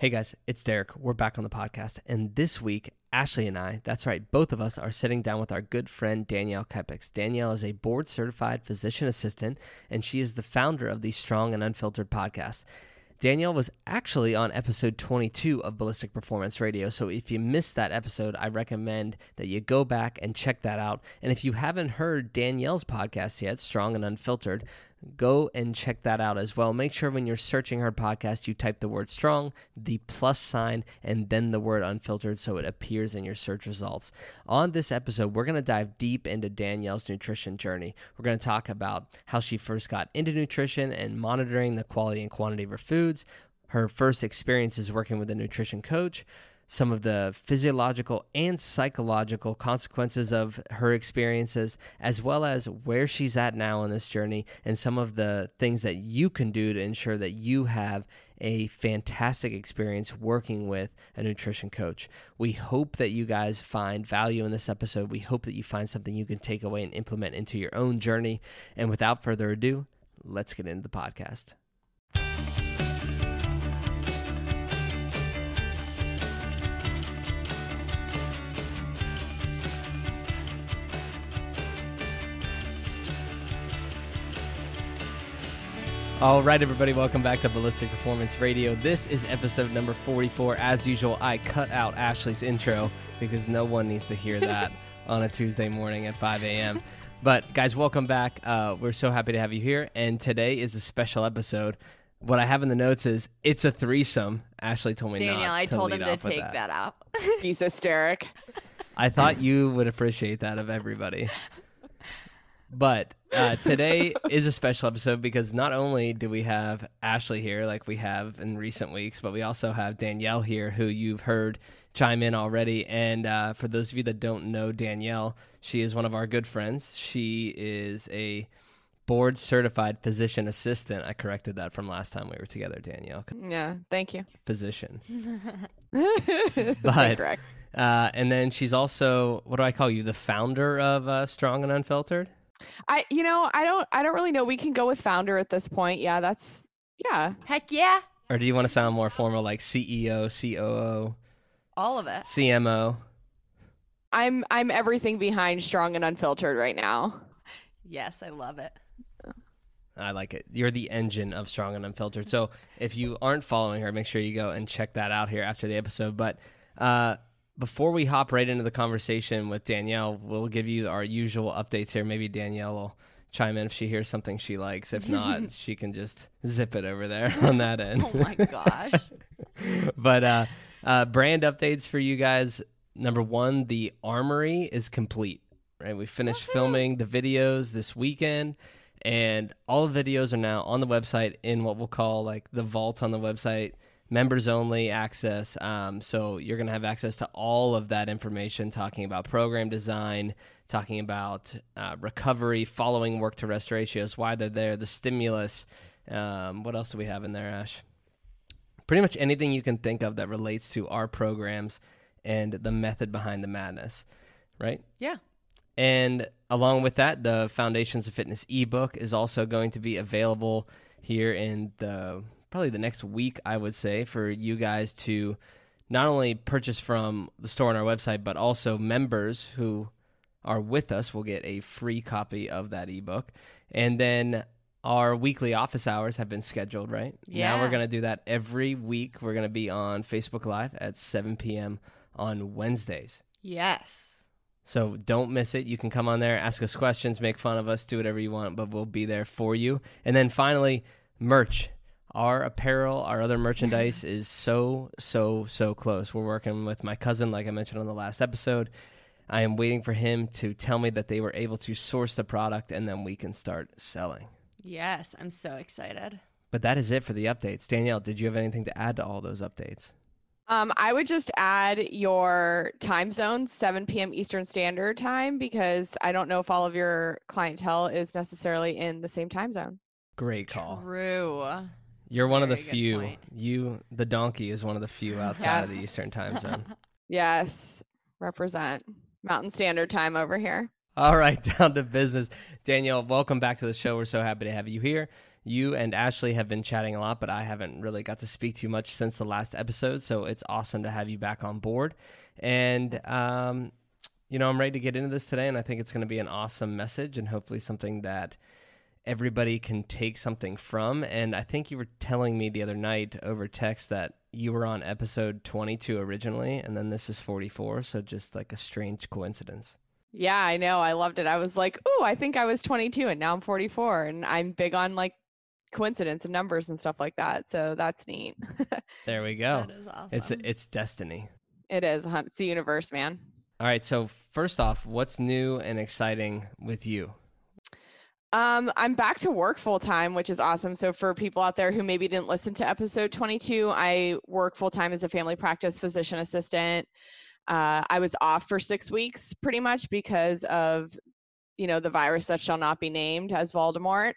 Hey guys, it's Derek. We're back on the podcast. And this week, Ashley and I, that's right, both of us are sitting down with our good friend Danielle Kepix. Danielle is a board certified physician assistant, and she is the founder of the Strong and Unfiltered podcast. Danielle was actually on episode 22 of Ballistic Performance Radio. So if you missed that episode, I recommend that you go back and check that out. And if you haven't heard Danielle's podcast yet, Strong and Unfiltered, go and check that out as well. Make sure when you're searching her podcast, you type the word strong, the plus sign, and then the word unfiltered so it appears in your search results. On this episode, we're going to dive deep into Danielle's nutrition journey. We're going to talk about how she first got into nutrition and monitoring the quality and quantity of her foods, her first experiences working with a nutrition coach some of the physiological and psychological consequences of her experiences, as well as where she's at now in this journey, and some of the things that you can do to ensure that you have a fantastic experience working with a nutrition coach. We hope that you guys find value in this episode. We hope that you find something you can take away and implement into your own journey. And without further ado, let's get into the podcast. All right, everybody, welcome back to Ballistic Performance Radio. This is episode number 44. As usual, I cut out Ashley's intro because no one needs to hear that on a Tuesday morning at 5 a.m. But, guys, welcome back. Uh, we're so happy to have you here. And today is a special episode. What I have in the notes is it's a threesome. Ashley told me Daniel, not I to told lead him to off with take that. that out. He's hysteric. I thought you would appreciate that of everybody. But uh, today is a special episode because not only do we have Ashley here, like we have in recent weeks, but we also have Danielle here, who you've heard chime in already. And uh, for those of you that don't know Danielle, she is one of our good friends. She is a board certified physician assistant. I corrected that from last time we were together, Danielle. Yeah, thank you. Physician. But, correct. Uh, and then she's also, what do I call you? The founder of uh, Strong and Unfiltered? I, you know, I don't, I don't really know. We can go with founder at this point. Yeah, that's, yeah. Heck yeah. Or do you want to sound more formal like CEO, COO, All of it. CMO? I'm, I'm everything behind strong and unfiltered right now. Yes, I love it. I like it. You're the engine of Strong and Unfiltered. So if you aren't following her, make sure you go and check that out here after the episode. But uh, before we hop right into the conversation with Danielle, we'll give you our usual updates here. Maybe Danielle will chime in if she hears something she likes. If not, she can just zip it over there on that end. Oh my gosh. but uh, uh, brand updates for you guys. Number one, the armory is complete. Right, we finished filming the videos this weekend, and all the videos are now on the website in what we'll call like the vault on the website, members only access. Um, so you're gonna have access to all of that information, talking about program design, talking about uh, recovery, following work to rest ratios, why they're there, the stimulus. Um, what else do we have in there, Ash? pretty much anything you can think of that relates to our programs and the method behind the madness, right? Yeah. And along with that, the Foundations of Fitness ebook is also going to be available here in the probably the next week, I would say, for you guys to not only purchase from the store on our website, but also members who are with us will get a free copy of that ebook. And then our weekly office hours have been scheduled, right? Now we're going to do that every week. We're going to be on Facebook Live at 7 p.m. on Wednesdays. Yes. So don't miss it. You can come on there, ask us questions, make fun of us, do whatever you want, but we'll be there for you. And then finally, merch. Our apparel, our other merchandise is so, so, so close. We're working with my cousin, like I mentioned on the last episode. I am waiting for him to tell me that they were able to source the product and then we can start selling. Yes, I'm so excited. But that is it for the updates. Danielle, did you have anything to add to all those updates? Um, I would just add your time zone, 7 p.m. Eastern Standard Time, because I don't know if all of your clientele is necessarily in the same time zone. Great call. True. You're one of the few. point. You, the donkey, is one of the few outside of the Eastern time zone. Yes, represent Mountain Standard Time over here. All right, down to business. Danielle, welcome back to the show. We're so happy to have you here. you and Ashley have been chatting a lot, but I haven't really got to speak too much since the last episode. So it's awesome to have you back on board. And, um, you know, I'm ready to get into this today, and I think it's going to be an awesome message and hopefully something that everybody can take something from. And I think you were telling me the other night over text that you were on episode 22 originally, and then this is 44. So just like a strange coincidence. Yeah, I know. I loved it. I was like, "Oh, I think I was 22 and now I'm 44." And I'm big on like coincidence and numbers and stuff like that. So that's neat. there we go. That is awesome. It's it's destiny. it is. It's the universe, man. All right. So first off, what's new and exciting with you? Um, I'm back to work full time, which is awesome. So for people out there who maybe didn't listen to episode 22, I work full time as a family practice physician assistant. Uh, I was off for six weeks pretty much because of you know the virus that shall not be named as Voldemort.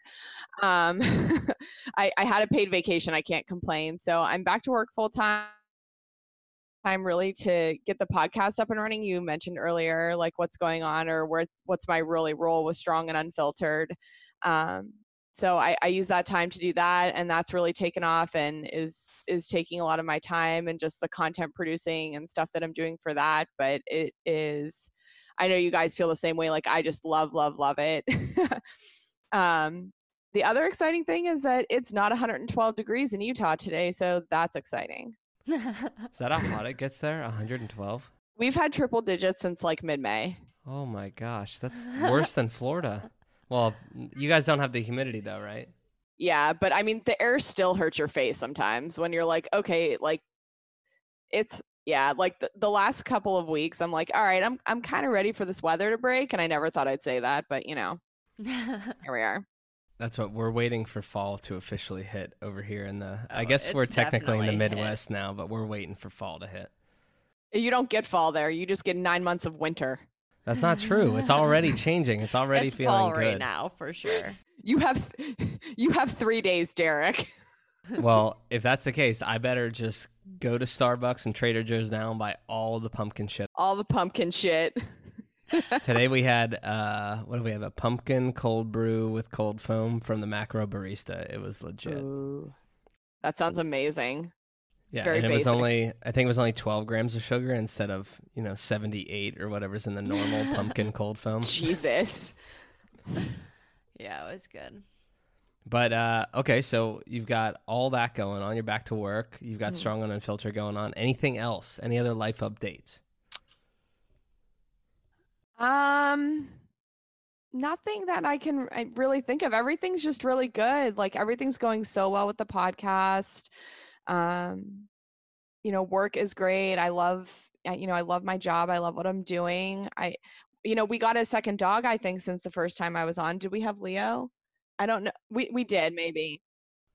Um, I, I had a paid vacation. I can't complain. So I'm back to work full time time really to get the podcast up and running. You mentioned earlier like what's going on or where what's my really role with strong and unfiltered. Um, so I, I use that time to do that and that's really taken off and is is taking a lot of my time and just the content producing and stuff that i'm doing for that but it is i know you guys feel the same way like i just love love love it. Um, the other exciting thing is that it's not 112 degrees in utah today so that's exciting Is that how hot it gets there? 112? We've had triple digits since like mid May. Oh my gosh, that's worse than Florida. Well, you guys don't have the humidity though, right? Yeah, but I mean, the air still hurts your face sometimes when you're like, okay, like it's yeah, like the, the last couple of weeks, I'm like, all right, I'm I'm kind of ready for this weather to break, and I never thought I'd say that, but you know, here we are. That's what we're waiting for fall to officially hit over here in the. I Oh, guess we're technically in the definitely hit. Midwest now, but we're waiting for fall to hit. You don't get fall there; you just get nine months of winter. That's not true. It's already changing. It's already it's feeling fall good. right now for sure. You have you have three days, Derek. well, if that's the case, I better just go to Starbucks and Trader Joe's now and buy all the pumpkin shit. All the pumpkin shit. Today we had uh what do we have? A pumpkin cold brew with cold foam from the Macro Barista. It was legit. Ooh. That sounds amazing. Yeah, Very and it was only I think it was only 12 grams of sugar instead of, you know, 78 or whatever's in the normal pumpkin cold foam. Jesus. Yeah, it was good. But uh okay, so you've got all that going on. You're back to work. You've got Mhm. strong and unfiltered going on. Anything else? Any other life updates? Um, nothing that I can I really think of. Everything's just really good. Like everything's going so well with the podcast. Um, you know, work is great. I love, you know, I love my job. I love what I'm doing. I, you know, we got a second dog. I think since the first time I was on. Did we have Leo? I don't know. We we did maybe.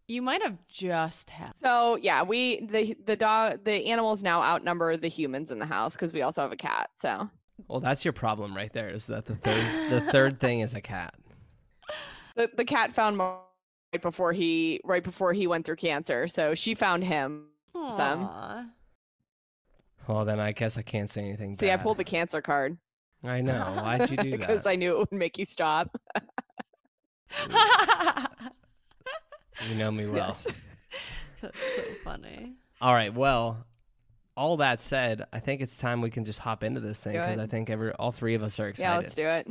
You might have just had. So yeah, we the the dog the animals now outnumber the humans in the house because we also have a cat. So Well, that's your problem right there. Is that the third the third thing is a cat. the the cat found Mo right before he right before he went through cancer. So she found him. Some. Well, then I guess I can't say anything. See, I pulled the cancer card I know. Why'd you do that? because? I knew it would make you stop. You know me well. Yes. That's so funny. All right. Well, all that said, I think it's time we can just hop into this thing because. I think every all three of us are excited. Yeah, let's do it.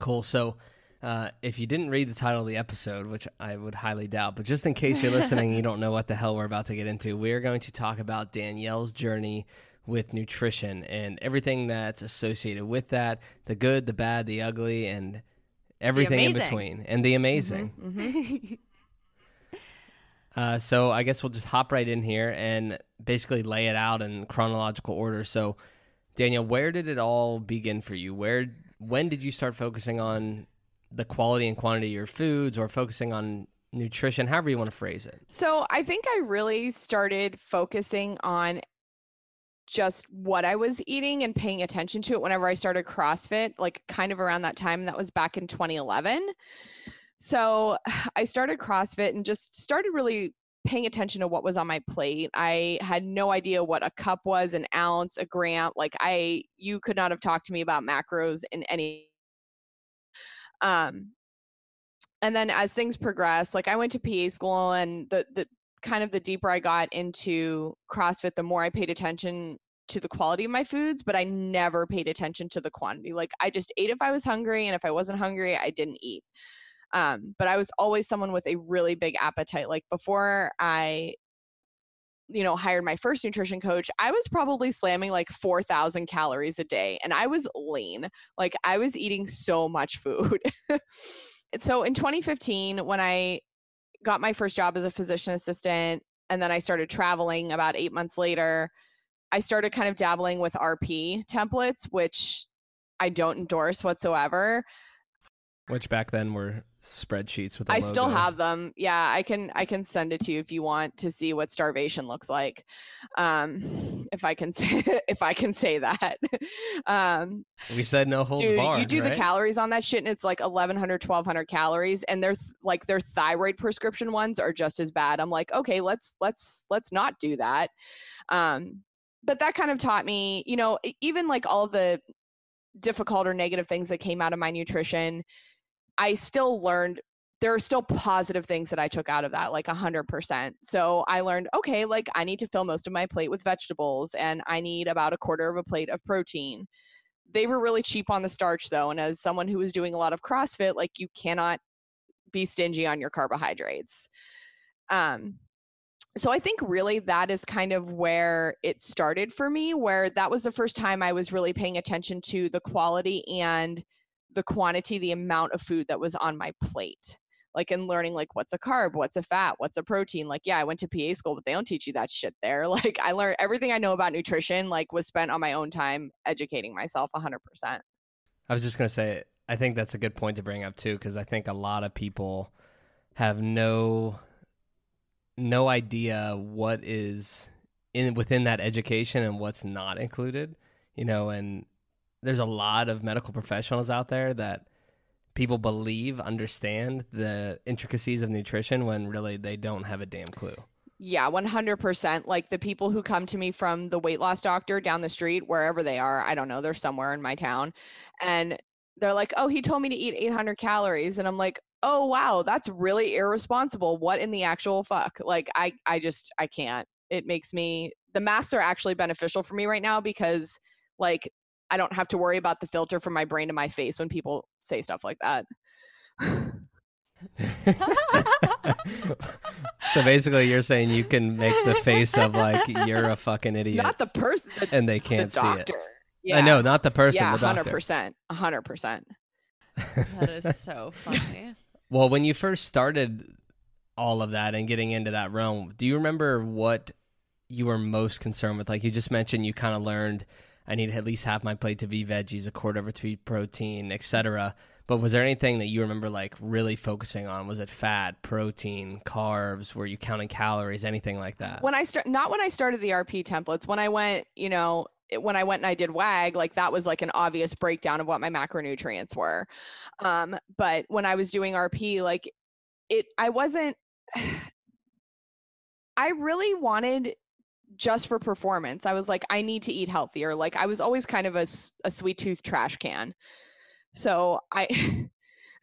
Cool. So, uh, if you didn't read the title of the episode, which I would highly doubt, but just in case you're listening, and you don't know what the hell we're about to get into. We're going to talk about Danielle's journey with nutrition and everything that's associated with that the good, the bad, the ugly, and everything in between, and the amazing. Mhm. Uh, so I guess we'll just hop right in here and basically lay it out in chronological order. So, Daniel, where did it all begin for you? Where, when did you start focusing on the quality and quantity of your foods, or focusing on nutrition, however you want to phrase it? So I think I really started focusing on just what I was eating and paying attention to it whenever I started CrossFit, like kind of around that time. That was back in 2011. So I started CrossFit and just started really paying attention to what was on my plate. I had no idea what a cup was, an ounce, a gram. Like I, you could not have talked to me about macros in any. Um, and then as things progressed, like I went to PA school and the the kind of the deeper I got into CrossFit, the more I paid attention to the quality of my foods, but I never paid attention to the quantity. Like I just ate if I was hungry, and if I wasn't hungry, I didn't eat. Um, but I was always someone with a really big appetite. Like before I, you know, hired my first nutrition coach, I was probably slamming like 4,000 calories a day and I was lean. Like I was eating so much food. so in 2015, when I got my first job as a physician assistant, and then I started traveling about eight months later, I started kind of dabbling with RP templates, which I don't endorse whatsoever. Which back then were spreadsheets with. I still have them. Yeah, I can I can send it to you if you want to see what starvation looks like. Um, if I can say if I can say that. um, we said no holds dude, barred. You do right? the calories on that shit, and it's like 1100, 1200 calories, and they're th- like their thyroid prescription ones are just as bad. I'm like, okay, let's let's let's not do that. Um, but that kind of taught me, you know, even like all the difficult or negative things that came out of my nutrition I still learned there are still positive things that I took out of that, like 100%. So I learned, okay, like I need to fill most of my plate with vegetables and I need about a quarter of a plate of protein. They were really cheap on the starch though. And as someone who was doing a lot of CrossFit, like you cannot be stingy on your carbohydrates. Um, so I think really that is kind of where it started for me, where that was the first time I was really paying attention to the quality and the quantity, the amount of food that was on my plate. Like in learning like what's a carb, what's a fat, what's a protein. Like, yeah, I went to PA school, but they don't teach you that shit there. Like I learned everything I know about nutrition, like was spent on my own time educating myself hundred percent. I was just gonna say, I think that's a good point to bring up too, because I think a lot of people have no no idea what is in within that education and what's not included. You know, and there's a lot of medical professionals out there that people believe understand the intricacies of nutrition when really they don't have a damn clue. Yeah, 100%. Like the people who come to me from the weight loss doctor down the street, wherever they are, I don't know, they're somewhere in my town. And they're like, oh, he told me to eat 800 calories. And I'm like, oh, wow, that's really irresponsible. What in the actual fuck? Like, I, I just, I can't. It makes me, the masks are actually beneficial for me right now because like I don't have to worry about the filter from my brain to my face when people say stuff like that. so basically, you're saying you can make the face of like you're a fucking idiot, not the person, and they can't the see it. Yeah. I know, not the person. Yeah, hundred percent, hundred percent. That is so funny. well, when you first started all of that and getting into that realm, do you remember what you were most concerned with? Like you just mentioned, you kind of learned I need at least half my plate to be veggies, a quarter of it to be protein, etc. But was there anything that you remember like really focusing on? Was it fat, protein, carbs? Were you counting calories, anything like that? When I start, not when I started the RP templates. When I went, you know, when I went and I did WAG, like that was like an obvious breakdown of what my macronutrients were. Um, but when I was doing RP, like it, I wasn't. I really wanted just for performance. I was like, I need to eat healthier. Like I was always kind of a, a sweet tooth trash can. So I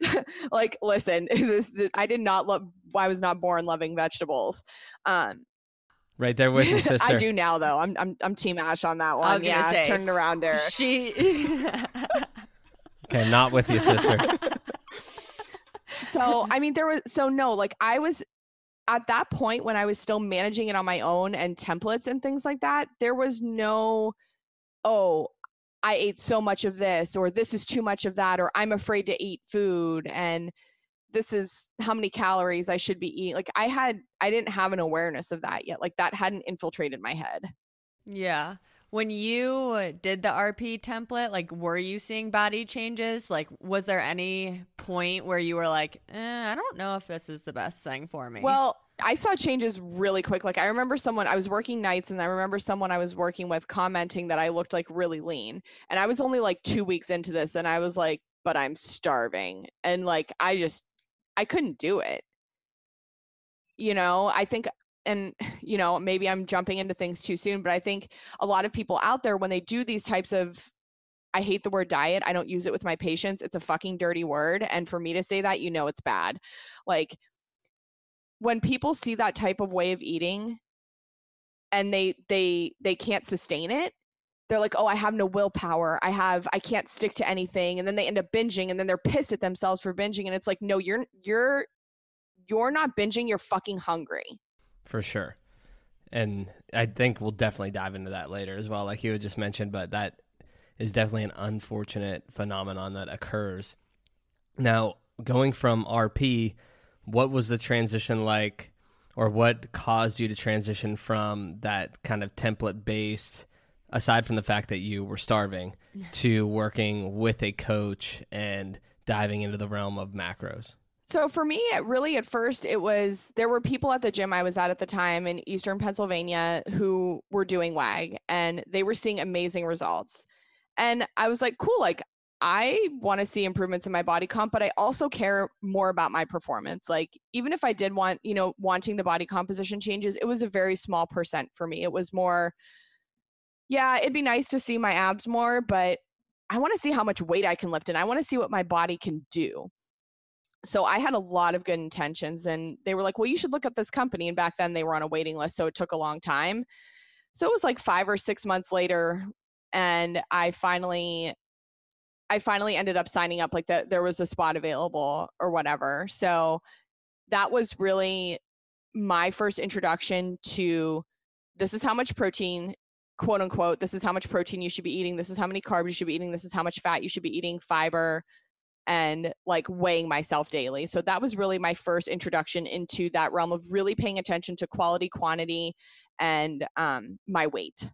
like, listen, this, I did not love, I was not born loving vegetables. Um, Right there with your sister. I do now though. I'm I'm I'm team Ash on that one. yeah, say, turn it around there. She Okay, not with your sister. so I mean there was so no, like I was at that point when I was still managing it on my own and templates and things like that, there was no, oh, I ate so much of this, or this is too much of that, or I'm afraid to eat food, and this is how many calories I should be eating. Like I had, I didn't have an awareness of that yet. Like that hadn't infiltrated my head. Yeah. When you did the RP template, like, were you seeing body changes? Like, was there any point where you were like, eh, I don't know if this is the best thing for me? Well, I saw changes really quick. Like, I remember someone, I was working nights, and I remember someone I was working with commenting that I looked like really lean. And I was only like two weeks into this, and I was like, but I'm starving. And like, I just, I couldn't do it. You know, I think and you know maybe i'm jumping into things too soon but i think a lot of people out there when they do these types of I hate the word diet. I don't use it with my patients. It's a fucking dirty word. And for me to say that, you know it's bad. Like when people see that type of way of eating and they they they can't sustain it, they're like, "Oh, I have no willpower. I have I can't stick to anything." And then they end up binging and then they're pissed at themselves for binging and it's like, "No, you're you're you're not binging, you're fucking hungry." For sure. And I think we'll definitely dive into that later as well, like you had just mentioned, but that is definitely an unfortunate phenomenon that occurs. Now, going from RP, what was the transition like, or what caused you to transition from that kind of template based, aside from the fact that you were starving, to working with a coach and diving into the realm of macros? So for me, really at first, it was there were people at the gym I was at at the time in Eastern Pennsylvania who were doing WAG and they were seeing amazing results. And I was like, cool, like I want to see improvements in my body comp, but I also care more about my performance. Like, even if I did want, you know, wanting the body composition changes, it was a very small percent for me. It was more, yeah, it'd be nice to see my abs more, but I want to see how much weight I can lift and I want to see what my body can do. So I had a lot of good intentions and they were like, well, you should look up this company. And back then they were on a waiting list. So it took a long time. So it was like five or six months later and I finally I finally ended up signing up like that there was a spot available or whatever. So that was really my first introduction to this is how much protein quote unquote this is how much protein you should be eating this is how many carbs you should be eating this is how much fat you should be eating fiber and like weighing myself daily so that was really my first introduction into that realm of really paying attention to quality quantity and um, my weight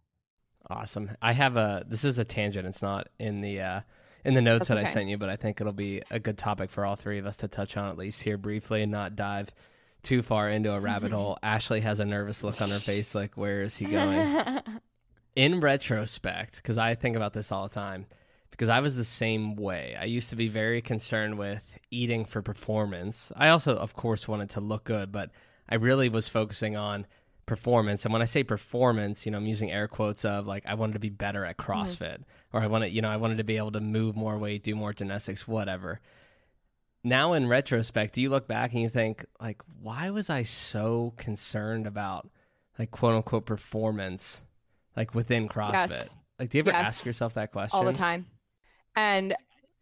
Awesome. I have a this is a tangent. It's not in the uh in the notes That's that okay. I sent you, but I think it'll be a good topic for all three of us to touch on at least here briefly and not dive too far into a rabbit hole. Ashley has a nervous look on her face like where is he going? in retrospect, because I think about this all the time, because I was the same way. I used to be very concerned with eating for performance. I also of course wanted to look good, but I really was focusing on performance. And when I say performance, you know, I'm using air quotes of like I wanted to be better at mm-hmm. CrossFit mm-hmm. or I wanted, you know, I wanted to be able to move more weight, do more gymnastics, whatever. Now in retrospect, do you look back and you think like why was I so concerned about like quote unquote performance like within CrossFit? Yes. Like do you ever yes. ask yourself that question? All the time. And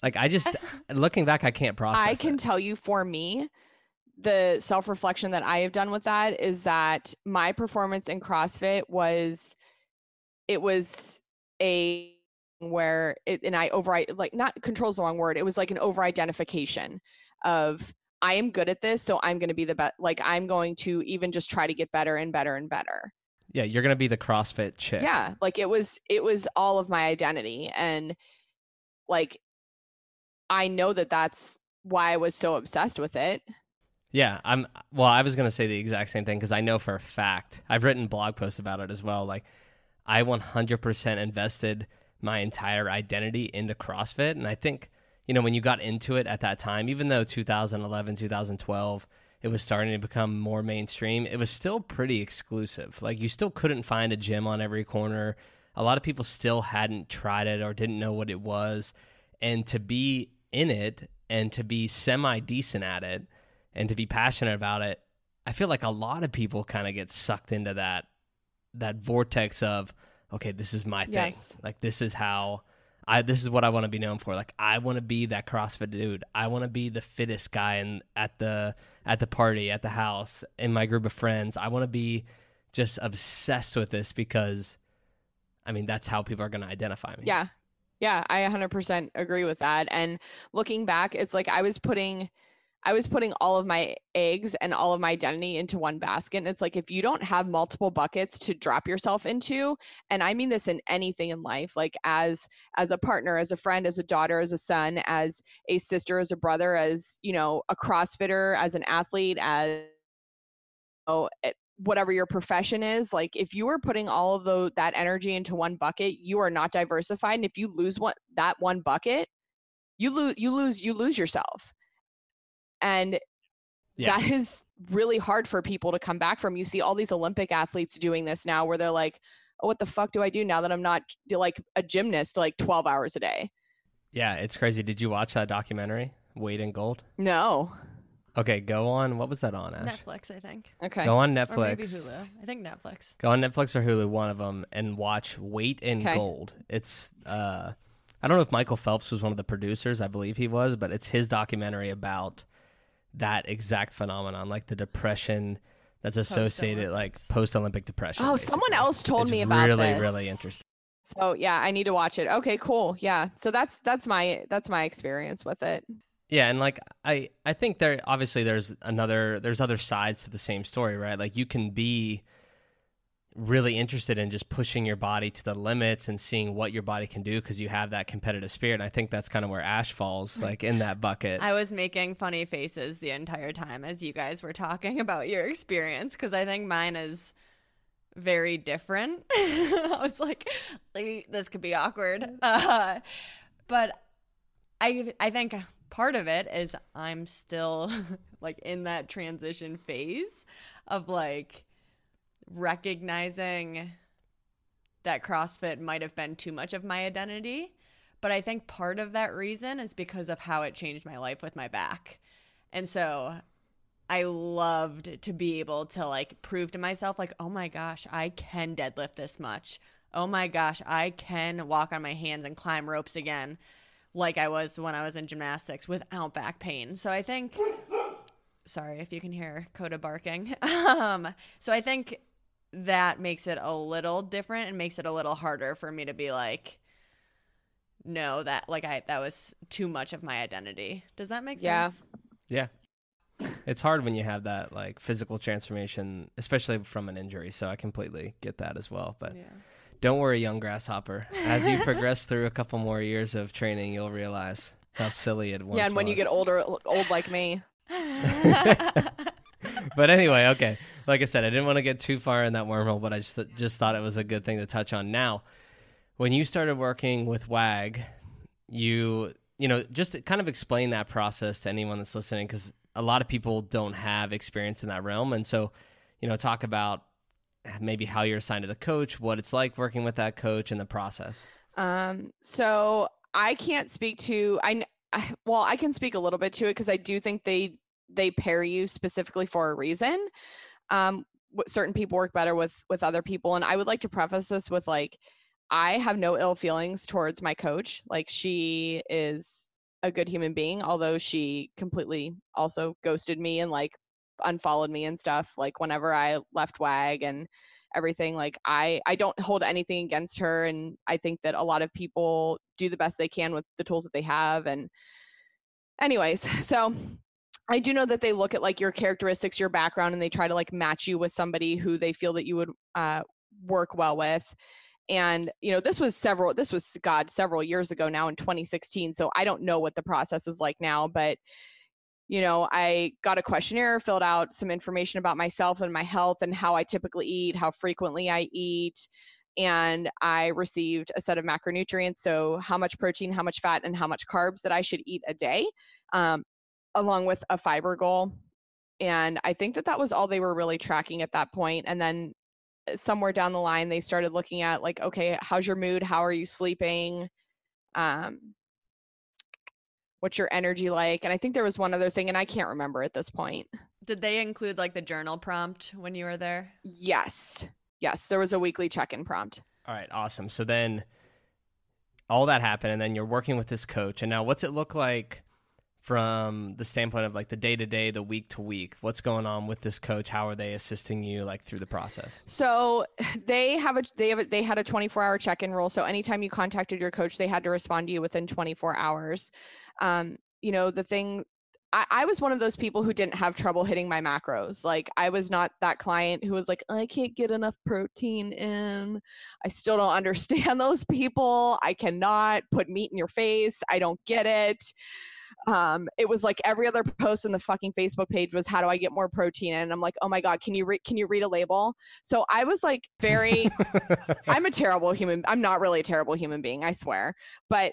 like I just looking back I can't process I can it. tell you for me the self reflection that I have done with that is that my performance in CrossFit was it was a where it and I override like not controls the wrong word. It was like an over identification of I am good at this, so I'm going to be the best. Like I'm going to even just try to get better and better and better. Yeah, you're going to be the CrossFit chick. Yeah, like it was it was all of my identity and like I know that that's why I was so obsessed with it. Yeah, I'm. Well, I was going to say the exact same thing because I know for a fact I've written blog posts about it as well. Like, I 100% invested my entire identity into CrossFit, and I think you know when you got into it at that time, even though 2011, 2012, it was starting to become more mainstream, it was still pretty exclusive. Like, you still couldn't find a gym on every corner. A lot of people still hadn't tried it or didn't know what it was, and to be in it and to be semi decent at it and to be passionate about it, I feel like a lot of people kind of get sucked into that that vortex of okay, this is my thing. Yes. Like this is how I this is what I want to be known for. Like I want to be that CrossFit dude. I want to be the fittest guy in at the at the party, at the house, in my group of friends. I want to be just obsessed with this because I mean, that's how people are going to identify me. Yeah. Yeah, I 100% agree with that. And looking back, it's like I was putting I was putting all of my eggs and all of my identity into one basket. And it's like if you don't have multiple buckets to drop yourself into, and I mean this in anything in life, like as as a partner, as a friend, as a daughter, as a son, as a sister, as a brother, as you know, a CrossFitter, as an athlete, as oh, whatever your profession is like if you are putting all of the, that energy into one bucket you are not diversified and if you lose one that one bucket you lose you lose you lose yourself and yeah. that is really hard for people to come back from. You see all these Olympic athletes doing this now where they're like, oh, what the fuck do I do now that I'm not like a gymnast like 12 hours a day? Yeah, it's crazy. Did you watch that documentary, Weight of Gold? No. Okay, go on. What was that on, Ash? Netflix, I think. Okay. Go on Or maybe Netflix. Hulu. I think Netflix. Go on Netflix or Hulu, one of them, and watch Weight and Okay. Gold. It's uh, I don't know if Michael Phelps was one of the producers. I believe he was, but it's his documentary about that exact phenomenon, like the depression that's associated, like Post-Olympics. post Olympic depression. Oh, someone else told It's me about really, this. really interesting. So yeah, I need to watch it. Okay, cool. Yeah. So that's that's my that's my experience with it. Yeah, and like I I think there obviously there's another there's other sides to the same story, right? Like you can be really interested in just pushing your body to the limits and seeing what your body can do because you have that competitive spirit. And I think that's kind of where Ash falls, like in that bucket. I was making funny faces the entire time as you guys were talking about your experience because I think mine is very different. I was like, this could be awkward. Uh, but I I think part of it is I'm still like in that transition phase of like recognizing that CrossFit might have been too much of my identity. But I think part of that reason is because of how it changed my life with my back. And so I loved to be able to like prove to myself, like, oh my gosh, I can deadlift this much. Oh my gosh, I can walk on my hands and climb ropes again, like I was when I was in gymnastics without back pain. So I think, sorry if you can hear Coda barking. Um, so I think that makes it a little different and makes it a little harder for me to be like, no, that like I that was too much of my identity. Does that make Yeah. sense? yeah. It's hard when you have that like physical transformation, especially from an injury. So I completely get that as well. But Yeah. Don't worry, young grasshopper. As you progress through a couple more years of training, you'll realize how silly it was. yeah, and when you get older, old like me. but anyway, okay. Like I said, I didn't want to get too far in that wormhole, but I just just thought it was a good thing to touch on. Now, when you started working with WAG, you you know just kind of explain that process to anyone that's listening because a lot of people don't have experience in that realm, and so you know talk about maybe how you're assigned to the coach, what it's like working with that coach, and the process. Um, so I can't speak to I, I well, I can speak a little bit to it because I do think they they pair you specifically for a reason. Um, certain people work better with with other people, and I would like to preface this with like, I have no ill feelings towards my coach. Like she is a good human being, although she completely also ghosted me and like unfollowed me and stuff. Like whenever I left WAG and everything like i i don't hold anything against her and i think that a lot of people do the best they can with the tools that they have and anyways so i do know that they look at like your characteristics your background and they try to like match you with somebody who they feel that you would uh, work well with and you know this was several this was god several years ago now in 2016 so i don't know what the process is like now but you know, I got a questionnaire, filled out some information about myself and my health and how I typically eat, how frequently I eat, and I received a set of macronutrients. So, how much protein, how much fat, and how much carbs that I should eat a day, um, along with a fiber goal. And I think that that was all they were really tracking at that point. And then uh, somewhere down the line, they started looking at, like, okay, how's your mood? How are you sleeping? Um, what's your energy like? And I think there was one other thing, and I can't remember at this point. Did they include like the journal prompt when you were there? Yes. Yes. There was a weekly check in prompt. All right, awesome. So then all that happened, and then you're working with this coach. And now, what's it look like from the standpoint of like the day to day, the week to week? What's going on with this coach? How are they assisting you like through the process? So they have a they have a, they had a 24 hour check in rule. So anytime you contacted your coach, they had to respond to you within 24 hours. Um, you know, the thing I, I was one of those people who didn't have trouble hitting my macros. Like I was not that client who was like, I can't get enough protein in. I still don't understand those people. I cannot put meat in your face. I don't get it. Um, it was like every other post in the fucking Facebook page was how do I get more protein? And I'm like, oh my God, can you read can you read a label? So I was like very I'm a terrible human. I'm not really a terrible human being, I swear. But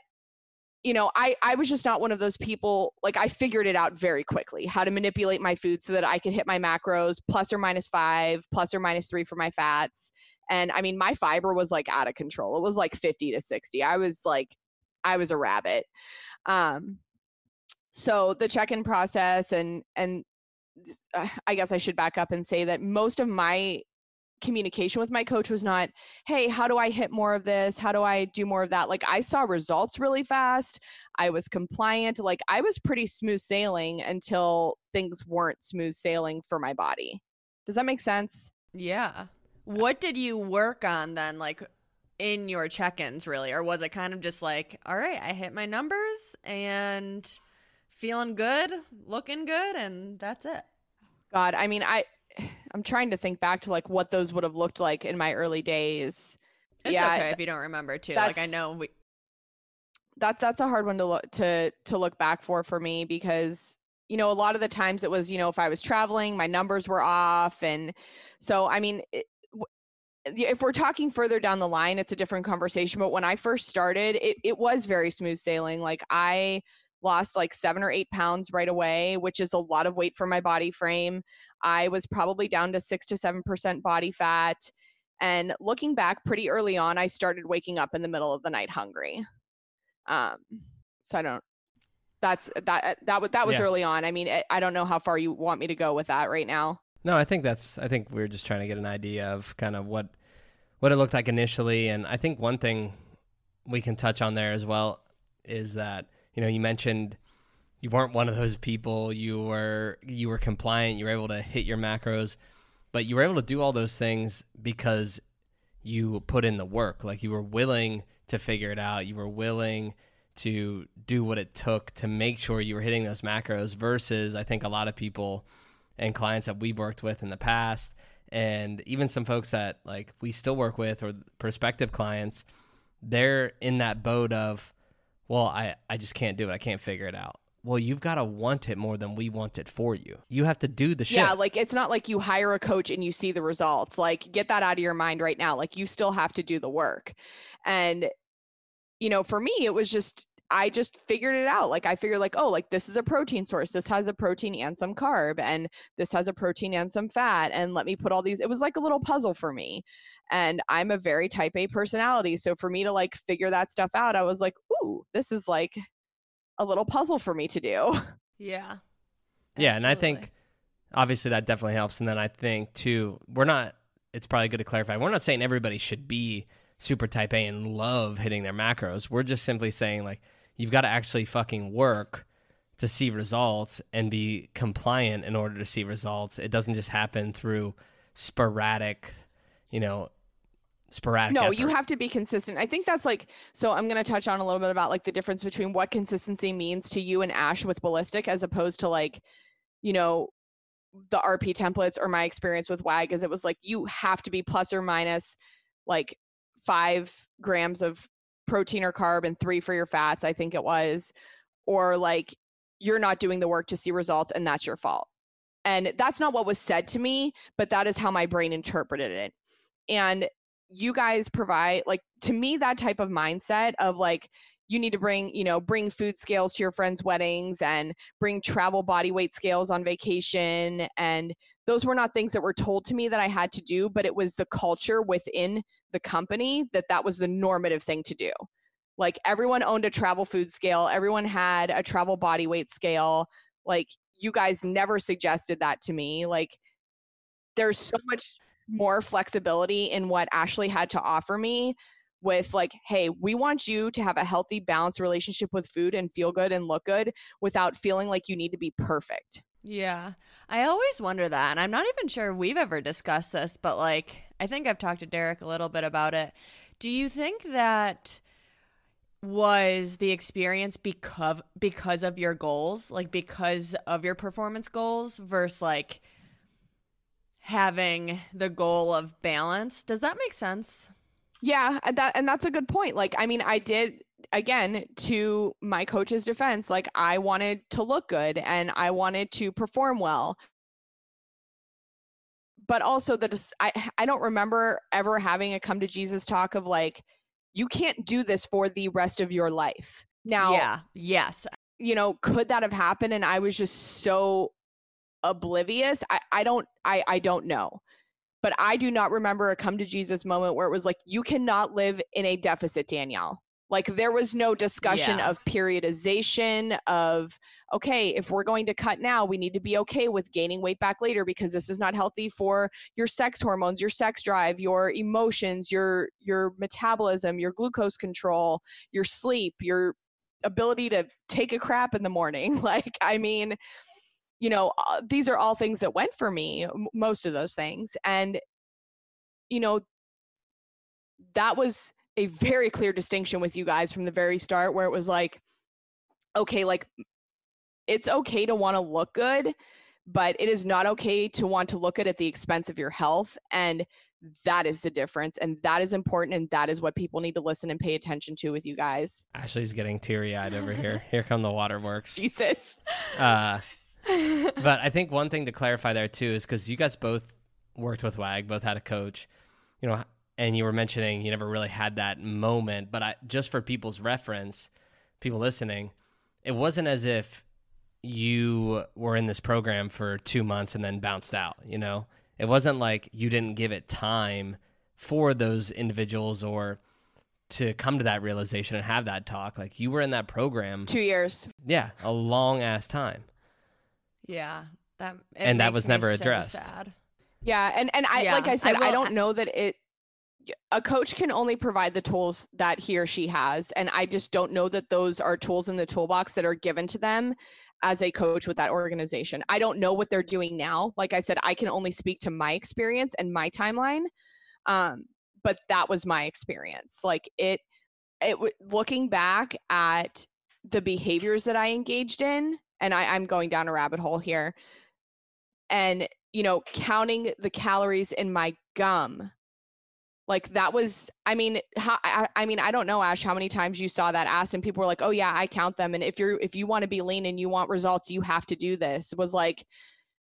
you know, I I was just not one of those people. Like I figured it out very quickly how to manipulate my food so that I could hit my macros plus or minus five, plus or minus three for my fats, And I mean, my fiber was like out of control. It was like 50 to 60. I was like, I was a rabbit. Um, so the check-in process and and uh, I guess I should back up and say that most of my communication with my coach was not, hey, how do I hit more of this? How do I do more of that? Like I saw results really fast. I was compliant. Like I was pretty smooth sailing until things weren't smooth sailing for my body. Does that make sense? Yeah. Uh, what did you work on then? Like in your check ins, really? Or was it kind of just like, all right, I hit my numbers and feeling good, looking good, and that's it? God, I mean, I I'm trying to think back to like what those would have looked like in my early days. It's yeah, okay if you don't remember too. Like I know we that's that's a hard one to look to to look back for for me because you know a lot of the times it was you know if I was traveling my numbers were off and so I mean it, if we're talking further down the line it's a different conversation but when I first started it it was very smooth sailing like I lost like seven or eight pounds right away, which is a lot of weight for my body frame. I was probably down to six to seven percent body fat. And looking back pretty early on, I started waking up in the middle of the night hungry. Um, so I don't. That's that that was that was yeah. early on. I mean, I don't know how far you want me to go with that right now. No, I think that's. I think we are just trying to get an idea of kind of what what it looked like initially, and I think one thing we can touch on there as well is that you know, you mentioned you weren't one of those people. You were you were compliant. You were able to hit your macros, but you were able to do all those things because you put in the work. Like you were willing to figure it out. You were willing to do what it took to make sure you were hitting those macros. Versus, I think a lot of people and clients that we've worked with in the past, and even some folks that like we still work with or prospective clients, they're in that boat of well, I, I just can't do it. I can't figure it out. Well, you've got to want it more than we want it for you. You have to do the shit. Yeah, like it's not like you hire a coach and you see the results. Like get that out of your mind right now. Like you still have to do the work. And you know, for me it was just I just figured it out. Like I figured like, oh, like this is a protein source. This has a protein and some carb and this has a protein and some fat and let me put all these it was like a little puzzle for me. And I'm a very type A personality. So for me to like figure that stuff out, I was like, ooh, this is like a little puzzle for me to do. Yeah. Yeah, and I think obviously that definitely helps and then I think too, we're not it's probably good to clarify. We're not saying everybody should be super type A and love hitting their macros. We're just simply saying like you've got to actually fucking work to see results and be compliant in order to see results. It doesn't just happen through sporadic, you know, sporadic. No, effort. you have to be consistent. I think that's like so I'm going to touch on a little bit about like the difference between what consistency means to you and Ash with ballistic as opposed to like, you know, the RP templates or my experience with WAG is it was like you have to be plus or minus like 5 grams of protein or carb and three for your fats, I think it was, or like you're not doing the work to see results and that's your fault. And that's not what was said to me, but that is how my brain interpreted it. And you guys provide, like, to me, that type of mindset of like, you need to bring, you know, bring food scales to your friends' weddings and bring travel body weight scales on vacation. And those were not things that were told to me that I had to do, but it was the culture within the company that that was the normative thing to do. Like everyone owned a travel food scale, everyone had a travel body weight scale. Like you guys never suggested that to me. Like there's so much Mm-hmm. more flexibility in what Ashley had to offer me with like hey we want you to have a healthy balanced relationship with food and feel good and look good without feeling like you need to be perfect yeah. I always wonder that. And I'm not even sure we've ever discussed this, but like, I think I've talked to Derek a little bit about it. Do you think that was the experience because because of your goals like because of your performance goals versus like having the goal of balance. Does that make sense? Yeah that and that's a good point. Like i mean i did again to my coach's defense like i wanted to look good and i wanted to perform well. But also the I, I don't remember ever having a come to jesus talk of like you can't do this for the rest of your life. Now yeah yes. you know could that have happened? And i was just so oblivious i, I don't I, I don't know but I do not remember a come to Jesus moment where it was like, you cannot live in a deficit, Danielle. Like there was no discussion Yeah. of periodization of, okay, if we're going to cut now, we need to be okay with gaining weight back later because this is not healthy for your sex hormones, your sex drive, your emotions, your your metabolism, your glucose control, your sleep, your ability to take a crap in the morning. Like, I mean, you know, uh, these are all things that went for me, m- most of those things. And, you know, that was a very clear distinction with you guys from the very start where it was like, okay, like it's okay to want to look good, but it is not okay to want to look good at the expense of your health. And that is the difference. And that is important. And that is what people need to listen and pay attention to with you guys. Ashley's getting teary eyed over here. Here come the waterworks. Jesus. Uh, but I think one thing to clarify there too is because you guys both worked with WAG, both had a coach, you know, and you were mentioning you never really had that moment. But I, just for people's reference, people listening, it wasn't as if you were in this program for two months and then bounced out. You know, it wasn't like you didn't give it time for those individuals or to come to that realization and have that talk. Like you were in that program, Two years. yeah, a long ass time. Yeah. That And that was me never so addressed. sad. Yeah, and and I Yeah, like I I said, I, will- don't know that it. A coach can only provide the tools that he or she has, and I just don't know that those are tools in the toolbox that are given to them as a coach with that organization. I don't know what they're doing now. Like I said, I can only speak to my experience and my timeline, um, but that was my experience. Like it, it w- looking back at the behaviors that I engaged in, and I, I'm going down a rabbit hole here, and you know, counting the calories in my gum. Like that was, I mean, how, I, I mean, I don't know, Ash, how many times you saw that asked, and people were like, "Oh yeah, I count them." And if you're, if you want to be lean and you want results, you have to do this. Was like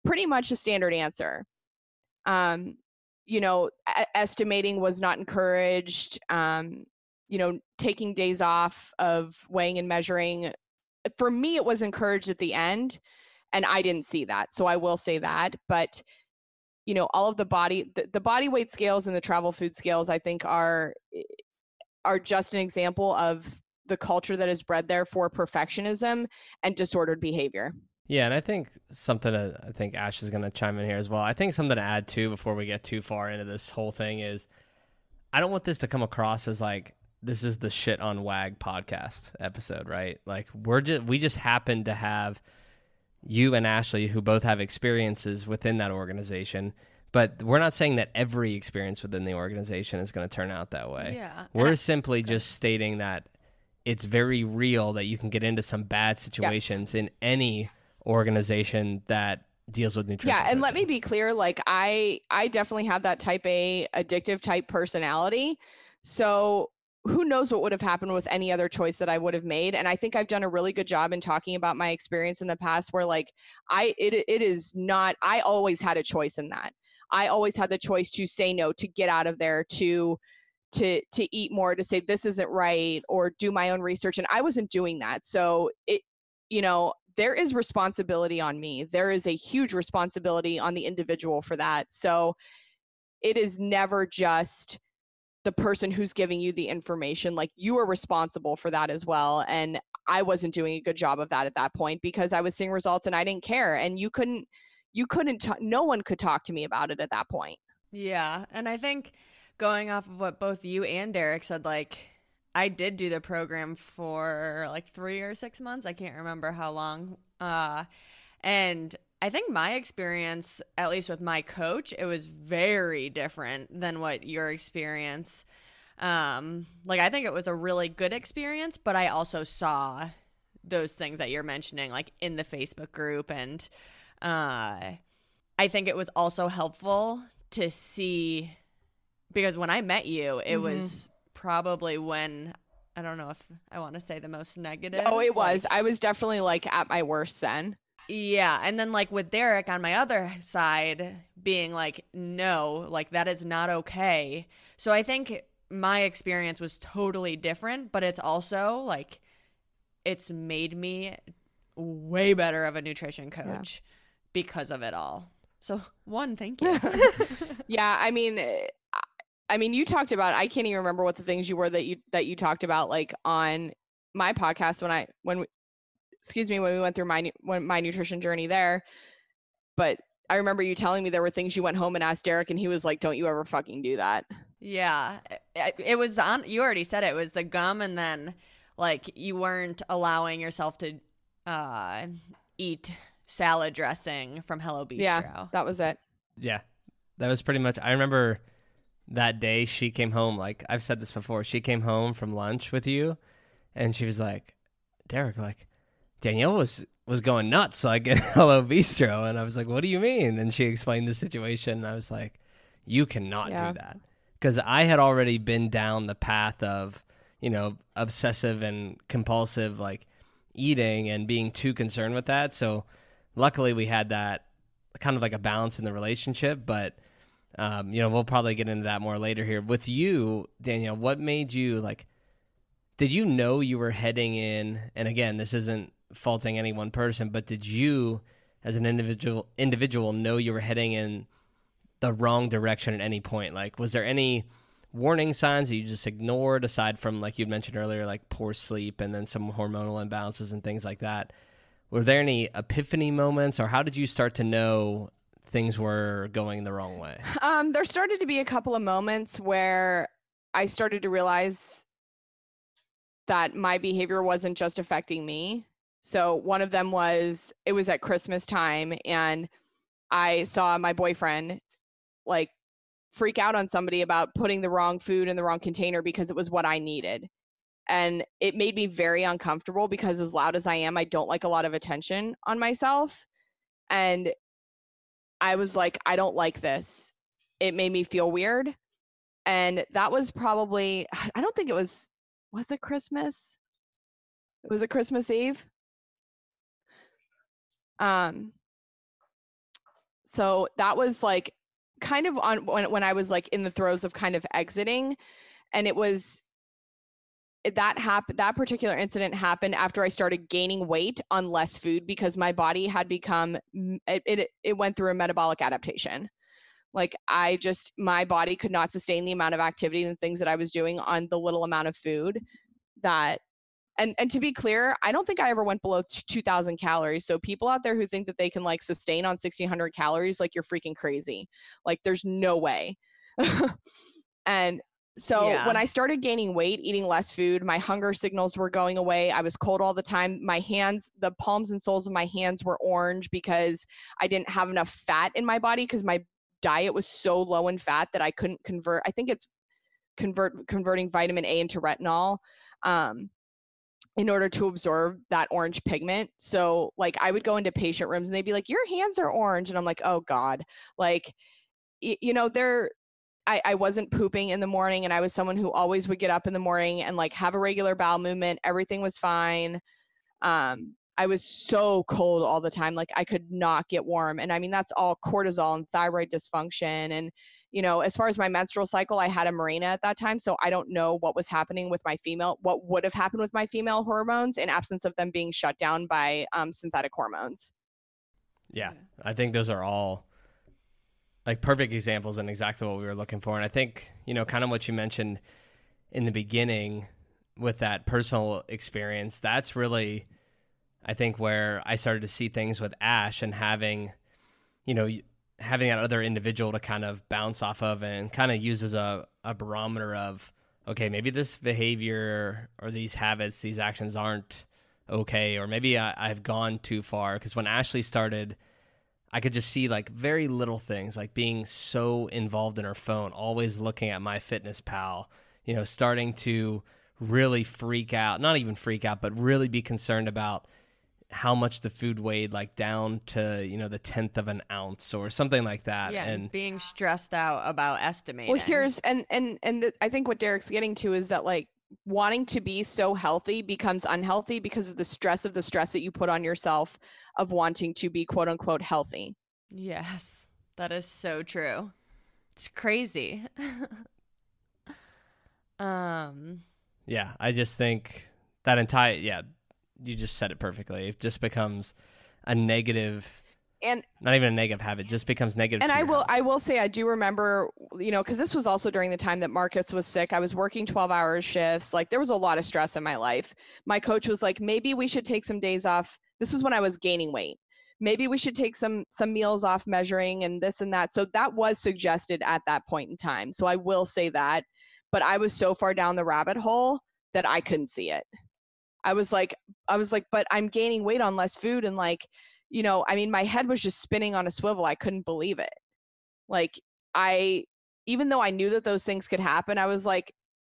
pretty much a standard answer. Um, you know, e- estimating was not encouraged. Um, you know, taking days off of weighing and measuring. For me, it was encouraged at the end and I didn't see that. So I will say that. But you know, all of the body the, the body weight scales and the travel food scales, I think are eh, are just an example of the culture that is bred there for perfectionism and disordered behavior. Yeah, and I think something that I think Ash is going to chime in here as well. I think something to add too before we get too far into this whole thing is I don't want this to come across as like this is the shit on wag podcast episode, right? Like we're just we just happen to have you and Ashley who both have experiences within that organization, but we're not saying that every experience within the organization is going to turn out that way. Yeah. We're I- simply just stating that it's very real that you can get into some bad situations in any organization that deals with nutrition. yeah and let me be clear like i i definitely have that type a addictive type personality so who knows what would have happened with any other choice that i would have made and i think i've done a really good job in talking about my experience in the past where like i it, it is not i always had a choice in that. I always had the choice to say no to get out of there to to to eat more to say this isn't right or do my own research and i wasn't doing that. So it you know there is responsibility on me. There is a huge responsibility on the individual for that. So it is never just the person who's giving you the information like you are responsible for that as well and i wasn't doing a good job of that at that point because i was seeing results and i didn't care and you couldn't you couldn't ta- no one could talk to me about it at that point Yeah, and I think going off of what both you and Derek said, like I did do the program for like three or six months. I can't remember how long. Uh, and I think my experience, at least with my coach, it was very different than what your experience. Um, like I think it was a really good experience, but I also saw those things that you're mentioning, like in the Facebook group, and uh, I think it was also helpful to see because when I met you, it Mhm. was probably when I don't know if I want to say the most negative. oh it was i was definitely like at my worst then yeah, and then like with Derek on my other side being like, no, like that is not okay. So I think my experience was totally different, but it's also like it's made me way better of a nutrition coach because of it all. So one, thank you. yeah, I mean, eh, I mean, you talked about. I can't even remember what the things you were that you that you talked about, like on my podcast when I when we, excuse me when we went through my when my nutrition journey there. But I remember you telling me there were things you went home and asked Derek, and he was like, "Don't you ever fucking do that." Yeah, it, it was on. You already said it, it was the gum, and then like you weren't allowing yourself to uh, eat salad dressing from Hello Bistro. Yeah, that was it. Yeah, that was pretty much. I remember that day she came home. Like I've said this before, she came home from lunch with you, and she was like, "Derek, like Danielle was was going nuts like at Hello Bistro," and I was like, "What do you mean?" And she explained the situation, and I was like, "You cannot yeah. do that," because I had already been down the path of you know obsessive and compulsive like eating and being too concerned with that. So luckily we had that kind of like a balance in the relationship, but um, you know, we'll probably get into that more later here. With you, Danielle, what made you like did you know you were heading in and again, this isn't faulting any one person, but did you as an individual individual know you were heading in the wrong direction at any point? Like was there any warning signs that you just ignored aside from like you mentioned earlier like poor sleep and then some hormonal imbalances and things like that? Were there any epiphany moments or how did you start to know things were going the wrong way? Um, there started to be a couple of moments where I started to realize that my behavior wasn't just affecting me. So one of them was it was at Christmas time and I saw my boyfriend like freak out on somebody about putting the wrong food in the wrong container because it was what I needed. And it made me very uncomfortable because as loud as I am, I don't like a lot of attention on myself. And I was like, I don't like this. It made me feel weird. And that was probably, I don't think it was, was it Christmas? It was a Christmas Eve. Um, so that was like kind of on when, when I was like in the throes of kind of exiting. And it was, that happened that particular incident happened after i started gaining weight on less food because my body had become it, it, it went through a metabolic adaptation like i just my body could not sustain the amount of activity and things that i was doing on the little amount of food that and and to be clear i don't think i ever went below 2000 calories so people out there who think that they can like sustain on 1600 calories like you're freaking crazy like there's no way and so yeah. when I started gaining weight, eating less food, my hunger signals were going away. I was cold all the time. My hands, the palms and soles of my hands were orange because I didn't have enough fat in my body because my diet was so low in fat that I couldn't convert. I think it's convert converting vitamin A into retinol. Um, in order to absorb that orange pigment. So like I would go into patient rooms and they'd be like, "Your hands are orange," and I'm like, "Oh God!" Like, you know, they're I, I wasn't pooping in the morning and I was someone who always would get up in the morning and like have a regular bowel movement. Everything was fine. Um, I was so cold all the time. Like I could not get warm. And I mean, that's all cortisol and thyroid dysfunction. And, you know, as far as my menstrual cycle, I had a Mirena at that time. So I don't know what was happening with my female, what would have happened with my female hormones in absence of them being shut down by um, synthetic hormones. Yeah. I think those are all like perfect examples and exactly what we were looking for. And I think, you know, kind of what you mentioned in the beginning with that personal experience, that's really, I think, where I started to see things with Ash and having, you know, having that other individual to kind of bounce off of and kind of use as a, a barometer of, okay, maybe this behavior or these habits, these actions aren't okay, or maybe I, I've gone too far. Because when Ashley started, I could just see like very little things, like being so involved in her phone, always looking at MyFitnessPal, you know, starting to really freak out, not even freak out, but really be concerned about how much the food weighed, like down to, you know, the tenth of an ounce or something like that. Yeah. And being stressed out about estimating. Well, here's, and, and, and the, I think what Derek's getting to is that like, wanting to be so healthy becomes unhealthy because of the stress of the stress that you put on yourself of wanting to be quote unquote healthy. Yes, that is so true. It's crazy. um yeah, I just think that entire yeah, you just said it perfectly. It just becomes a negative and not even a negative habit, just becomes negative. and to I will. I will say I do remember you know because this was also during the time that Marcus was sick. I was working 12 hour shifts. Like there was a lot of stress in my life. My coach was like, maybe we should take some days off. This was when I was gaining weight. Maybe we should take some some meals off measuring and this and that. So that was suggested at that point in time. So I will say that. But I was so far down the rabbit hole that I couldn't see it. I was like, I was like, but I'm gaining weight on less food and like, you know, I mean, my head was just spinning on a swivel. I couldn't believe it. Like, I, even though I knew that those things could happen, I was like,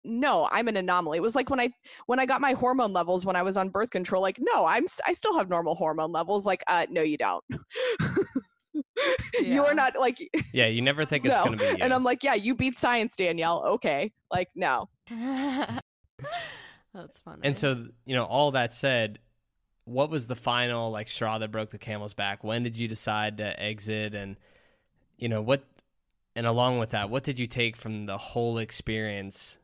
no, I'm an anomaly. It was like when I when I got my hormone levels when I was on birth control. Like, no, I'm I still have normal hormone levels. Like, uh, no, you don't. Yeah. You're not like yeah, you never think it's no. gonna be you. And I'm like, yeah, you beat science, Danielle. Okay, like no. That's funny. And so, you know, all that said, what was the final like straw that broke the camel's back? When did you decide to exit and you know, what and along with that, what did you take from the whole experience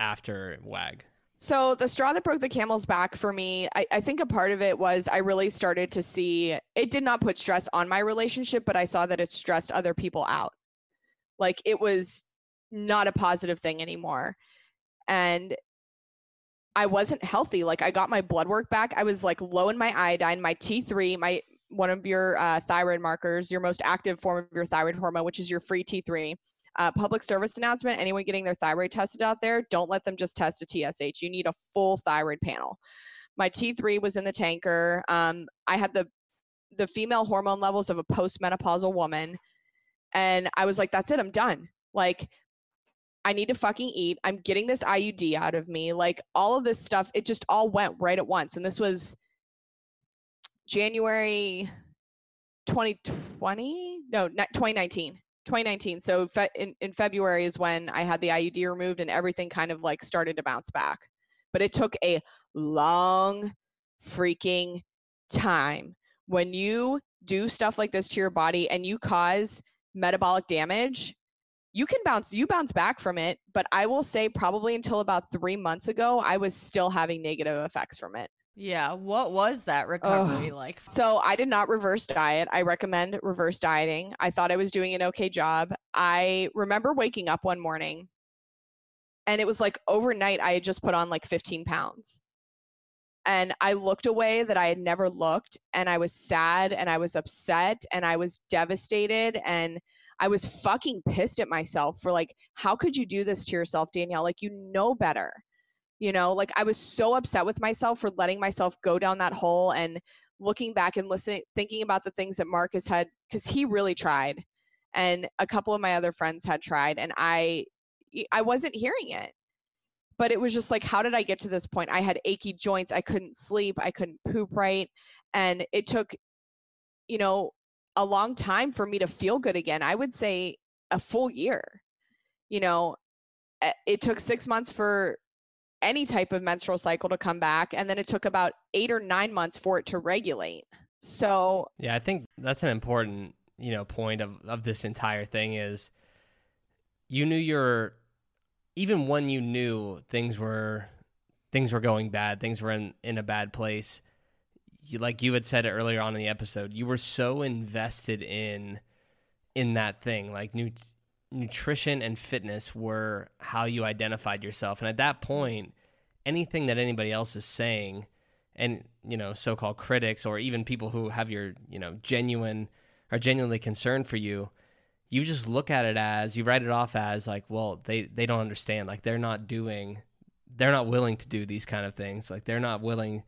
after WAG? So the straw that broke the camel's back for me, I, I think a part of it was I really started to see it did not put stress on my relationship, but I saw that it stressed other people out. Like it was not a positive thing anymore. And I wasn't healthy. Like I got my blood work back. I was like low in my iodine, my T3, my one of your uh, thyroid markers, your most active form of your thyroid hormone, which is your free T3 uh, public service announcement anyone getting their thyroid tested out there don't let them just test a tsh you need a full thyroid panel my t3 was in the tanker um, i had the the female hormone levels of a postmenopausal woman and i was like that's it i'm done like i need to fucking eat. I'm getting this iud out of me. Like all of this stuff it just all went right at once. And this was january 2020 no not 2019 2019 so fe- in, in february is when i had the iud removed and everything kind of like started to bounce back. But it took a long freaking time. When you do stuff like this to your body and you cause metabolic damage you can bounce you bounce back from it but i will say probably until about three months ago i was still having negative effects from it yeah, what was that recovery like? so I did not reverse diet. I recommend reverse dieting. I thought I was doing an okay job. I remember waking up one morning and it was like overnight I had just put on like 15 pounds. And I looked away that I had never looked and I was sad and I was upset and I was devastated and I was fucking pissed at myself for like how could you do this to yourself Danielle? Like you know better. You know like i was so upset with myself for letting myself go down that hole and looking back and listening thinking about the things that marcus had because he really tried and a couple of my other friends had tried and i i wasn't hearing it. But it was just like how did i get to this point? I had achy joints i couldn't sleep i couldn't poop right and it took you know a long time for me to feel good again i would say a full year you know eh, it took six months for any type of menstrual cycle to come back and then it took about eight or nine months for it to regulate. So Yeah, I think that's an important, you know, point of, of this entire thing is you knew your even when you knew things were things were going bad, things were in, in a bad place, you, like you had said earlier on in the episode, you were so invested in in that thing. Like nu- nutrition and fitness were how you identified yourself. And at that point, anything that anybody else is saying and you know so-called critics or even people who have your you know genuine are genuinely concerned for you you just look at it as you write it off as like well they they don't understand like they're not doing they're not willing to do these kind of things like they're not willing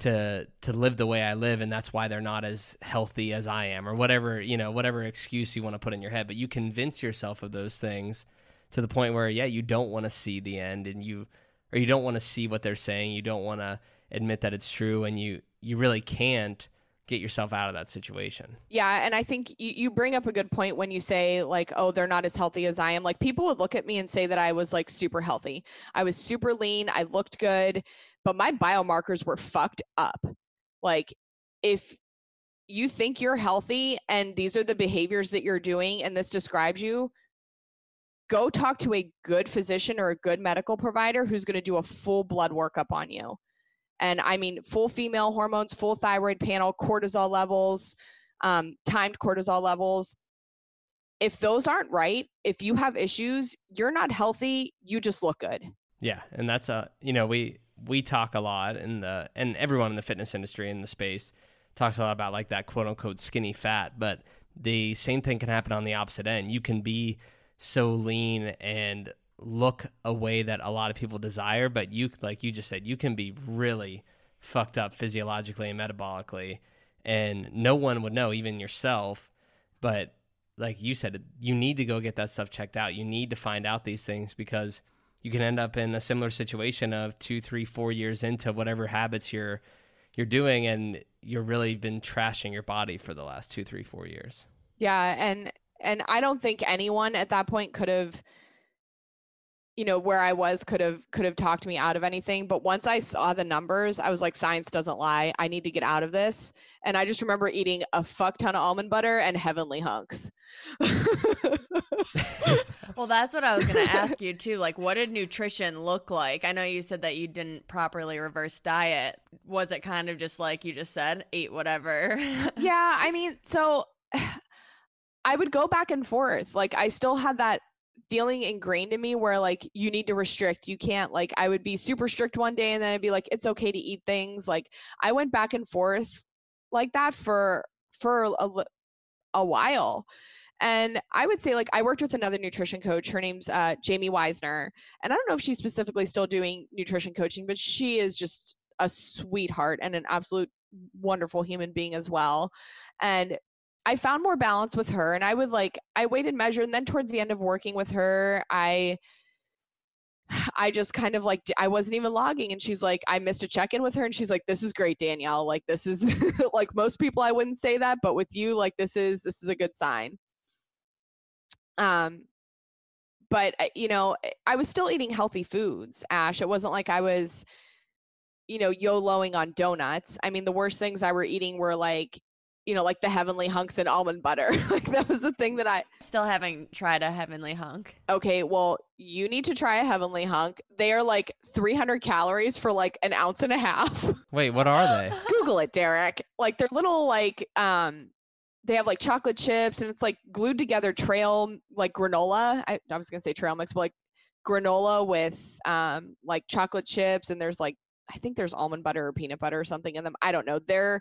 to to live the way I live and that's why they're not as healthy as I am or whatever you know whatever excuse you want to put in your head. But you convince yourself of those things to the point where yeah you don't want to see the end and you or you don't want to see what they're saying. You don't want to admit that it's true and you you really can't get yourself out of that situation. Yeah and i think you, you bring up a good point when you say like oh they're not as healthy as i am. Like people would look at me and say that i was like super healthy. I was super lean. I looked good but my biomarkers were fucked up like if you think you're healthy and these are the behaviors that you're doing and this describes you go talk to a good physician or a good medical provider who's going to do a full blood workup on you and I mean full female hormones, full thyroid panel, cortisol levels, um, timed cortisol levels. If those aren't right, if you have issues, you're not healthy. You just look good. Yeah, and that's a you know we we talk a lot in the and everyone in the fitness industry in the space talks a lot about like that quote unquote skinny fat, but the same thing can happen on the opposite end. You can be so lean and look a way that a lot of people desire, but you like you just said, you can be really fucked up physiologically and metabolically and no one would know, even yourself. But like you said, you need to go get that stuff checked out. You need to find out these things because you can end up in a similar situation of two, three, four years into whatever habits you're you're doing, and you're really been trashing your body for the last two, three, four years. Yeah, and and I don't think anyone at that point could have you know where i was could have could have talked me out of anything but once i saw the numbers i was like science doesn't lie. I need to get out of this. And i just remember eating a fuck ton of almond butter and heavenly hunks. Well that's what i was going to ask you too like what did nutrition look like? I know you said that you didn't properly reverse diet. Was it kind of just like you just said eat whatever? Yeah i mean so I would go back and forth. Like I still had that feeling ingrained in me where like you need to restrict. You can't like i would be super strict one day and then i'd be like it's okay to eat things. Like i went back and forth like that for for a, a while. And i would say like i worked with another nutrition coach. Her name's uh, jamie weisner. And i don't know if she's specifically still doing nutrition coaching but she is just a sweetheart and an absolute wonderful human being as well. And I found more balance with her and I would like I waited and measure and then towards the end of working with her I I just kind of like I wasn't even logging and she's like I missed a check-in with her and she's like this is great Danielle like this is like most people I wouldn't say that but with you like this is this is a good sign. Um but you know I was still eating healthy foods Ash it wasn't like I was you know YOLOing on donuts. I mean the worst things I were eating were like you know, like the heavenly hunks and almond butter. like that was the thing that I still haven't tried a heavenly hunk. Okay, well, you need to try a heavenly hunk. They are like 300 calories for like an ounce and a half. Wait, what are they? Google it, Derek. Like they're little like um they have like chocolate chips and it's like glued together trail like granola. I, I was gonna say trail mix, but like granola with um like chocolate chips and there's like I think there's almond butter or peanut butter or something in them. I don't know. They're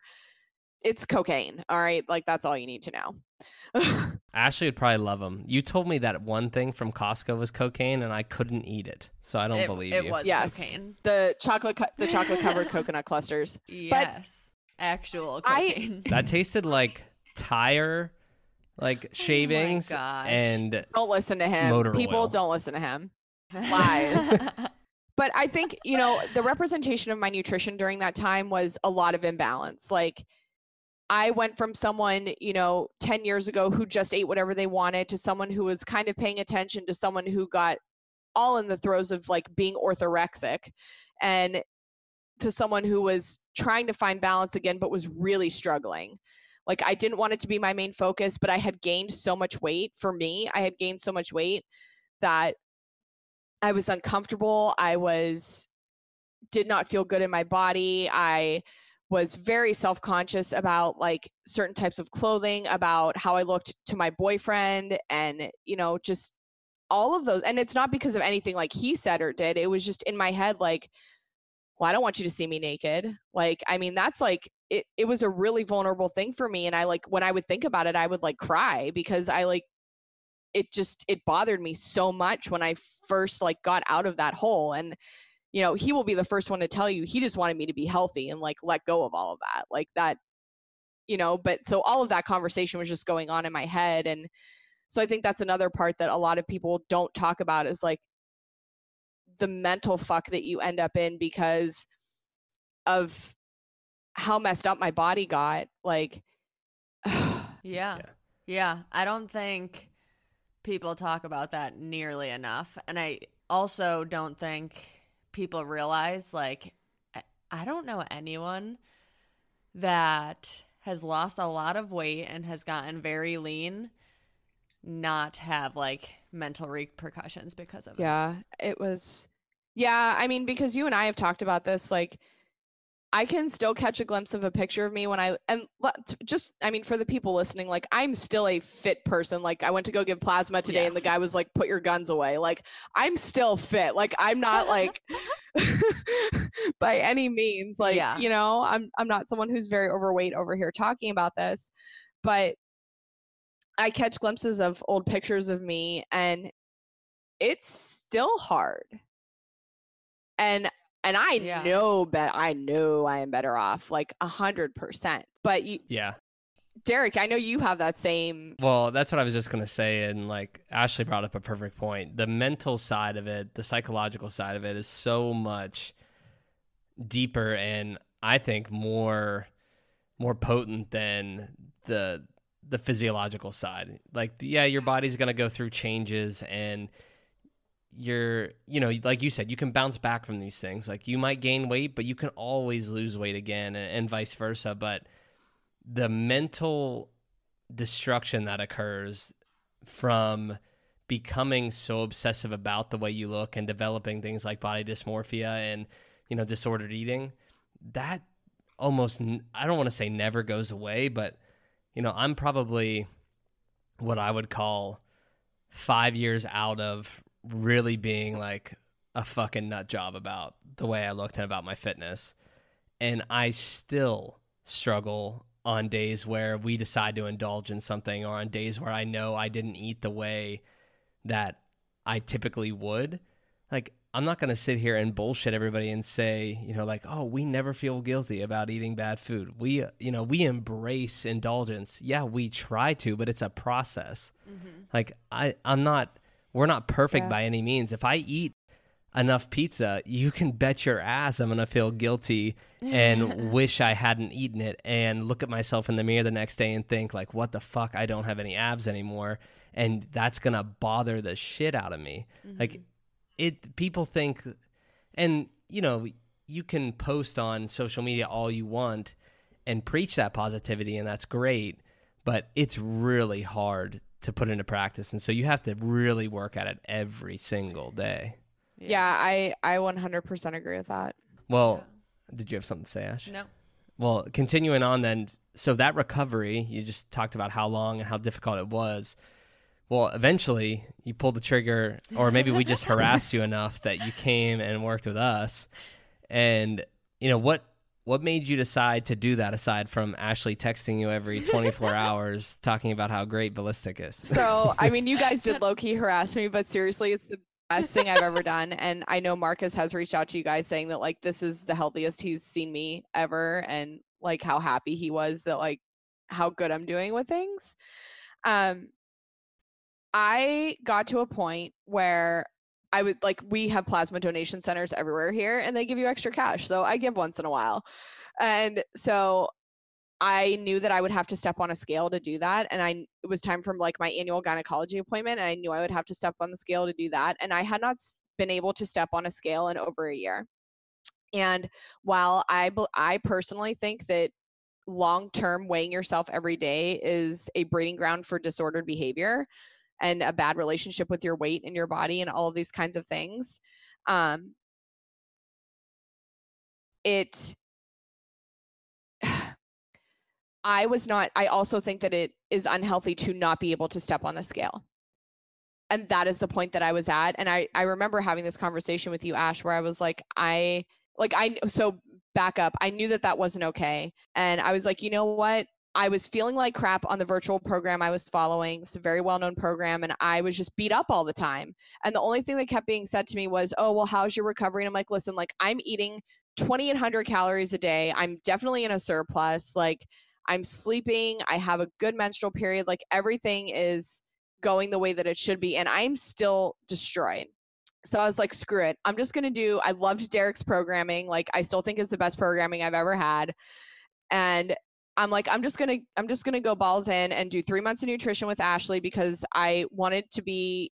it's cocaine. All right, like that's all you need to know. Ashley would probably love them. You told me that one thing from Costco was cocaine, and I couldn't eat it, so I don't it, believe it you. was yes, cocaine. The chocolate, the chocolate covered coconut clusters. Yes, but actual cocaine. I, that tasted like tire, like oh shavings, oh and don't listen to him. People oil. don't listen to him. Lies. but I think you know the representation of my nutrition during that time was a lot of imbalance. Like I went from someone, you know, 10 years ago who just ate whatever they wanted to someone who was kind of paying attention to someone who got all in the throes of like being orthorexic and to someone who was trying to find balance again but was really struggling. Like I didn't want it to be my main focus, but I had gained so much weight for me. I had gained so much weight that I was uncomfortable. I was did not feel good in my body. I was very self-conscious about like certain types of clothing about how i looked to my boyfriend and you know just all of those and it's not because of anything like he said or did it was just in my head like well i don't want you to see me naked. Like i mean that's like it, it was a really vulnerable thing for me and i like when i would think about it i would like cry because i like it just it bothered me so much when i first like got out of that hole and you know, he will be the first one to tell you he just wanted me to be healthy and like let go of all of that. Like that, you know, but so all of that conversation was just going on in my head. And so I think that's another part that a lot of people don't talk about is like the mental fuck that you end up in because of how messed up my body got. Like, yeah. yeah. Yeah. I don't think people talk about that nearly enough. And I also don't think people realize like I don't know anyone that has lost a lot of weight and has gotten very lean not have like mental repercussions because of yeah, it. Yeah, it was yeah, I mean because you and I have talked about this like I can still catch a glimpse of a picture of me when I and just I mean for the people listening like I'm still a fit person like I went to go give plasma today yes. and the guy was like put your guns away like I'm still fit like I'm not like by any means like yeah. you know I'm I'm not someone who's very overweight over here talking about this but I catch glimpses of old pictures of me and it's still hard and and I yeah. know bet I know I am better off like a hundred percent. But you, yeah, Derek, I know you have that same. Well, that's what I was just gonna say, and like Ashley brought up a perfect point. The mental side of it, the psychological side of it, is so much deeper, and I think more more potent than the the physiological side. Like, yeah, your body's gonna go through changes and you're you know like you said you can bounce back from these things. Like you might gain weight but you can always lose weight again and, and vice versa. But the mental destruction that occurs from becoming so obsessive about the way you look and developing things like body dysmorphia and you know disordered eating that almost i don't want to say never goes away but you know i'm probably what i would call 5 years out of really being like a fucking nut job about the way I looked and about my fitness. And I still struggle on days where we decide to indulge in something or on days where I know I didn't eat the way that I typically would. Like, I'm not going to sit here and bullshit everybody and say, you know, like, oh, we never feel guilty about eating bad food. We, you know, we embrace indulgence. Yeah, we try to, but it's a process. Mm-hmm. Like, I, I'm not we're not perfect yeah. by any means. If I eat enough pizza, you can bet your ass I'm going to feel guilty and wish I hadn't eaten it and look at myself in the mirror the next day and think like what the fuck I don't have any abs anymore and that's going to bother the shit out of me. Mm-hmm. Like it people think and you know, you can post on social media all you want and preach that positivity and that's great, but it's really hard to put into practice. And so you have to really work at it every single day. Yeah, yeah i i 100% agree with that. Well yeah. did you have something to say ash? No. Well continuing on then so that recovery you just talked about how long and how difficult it was. Well eventually you pulled the trigger or maybe we just harassed you enough that you came and worked with us. And you know what what made you decide to do that aside from Ashley texting you every 24 hours talking about how great ballistic is? So, I mean, you guys did low key harass me, but seriously, it's the best thing I've ever done. And I know Marcus has reached out to you guys saying that like this is the healthiest he's seen me ever and like how happy he was that like how good I'm doing with things. Um I got to a point where I would like we have plasma donation centers everywhere here and they give you extra cash. So I give once in a while. And so I knew that I would have to step on a scale to do that. And I it was time for like my annual gynecology appointment. And I knew I would have to step on the scale to do that. And I had not been able to step on a scale in over a year. And while I I personally think that long term weighing yourself every day is a breeding ground for disordered behavior, and a bad relationship with your weight and your body and all of these kinds of things um it i was not i also think that it is unhealthy to not be able to step on the scale. And that is the point that i was at and i i remember having this conversation with you ash where i was like i like i so back up i knew that that wasn't okay and i was like you know what I was feeling like crap on the virtual program I was following. It's a very well known program, and I was just beat up all the time. And the only thing that kept being said to me was, Oh, well, how's your recovery? And I'm like, Listen, like, I'm eating 2,800 calories a day. I'm definitely in a surplus. Like, I'm sleeping. I have a good menstrual period. Like, everything is going the way that it should be. And I'm still destroyed. So I was like, screw it. I'm just going to do, I loved Derek's programming. Like, I still think it's the best programming I've ever had. And I'm like, I'm just gonna, I'm just gonna go balls in and do three months of nutrition with Ashley because I wanted to be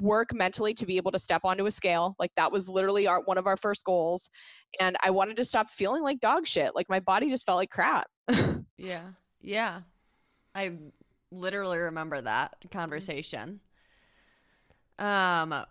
work mentally to be able to step onto a scale. Like that was literally our one of our first goals, and I wanted to stop feeling like dog shit. Like my body just felt like crap. yeah, yeah, I literally remember that conversation. Um,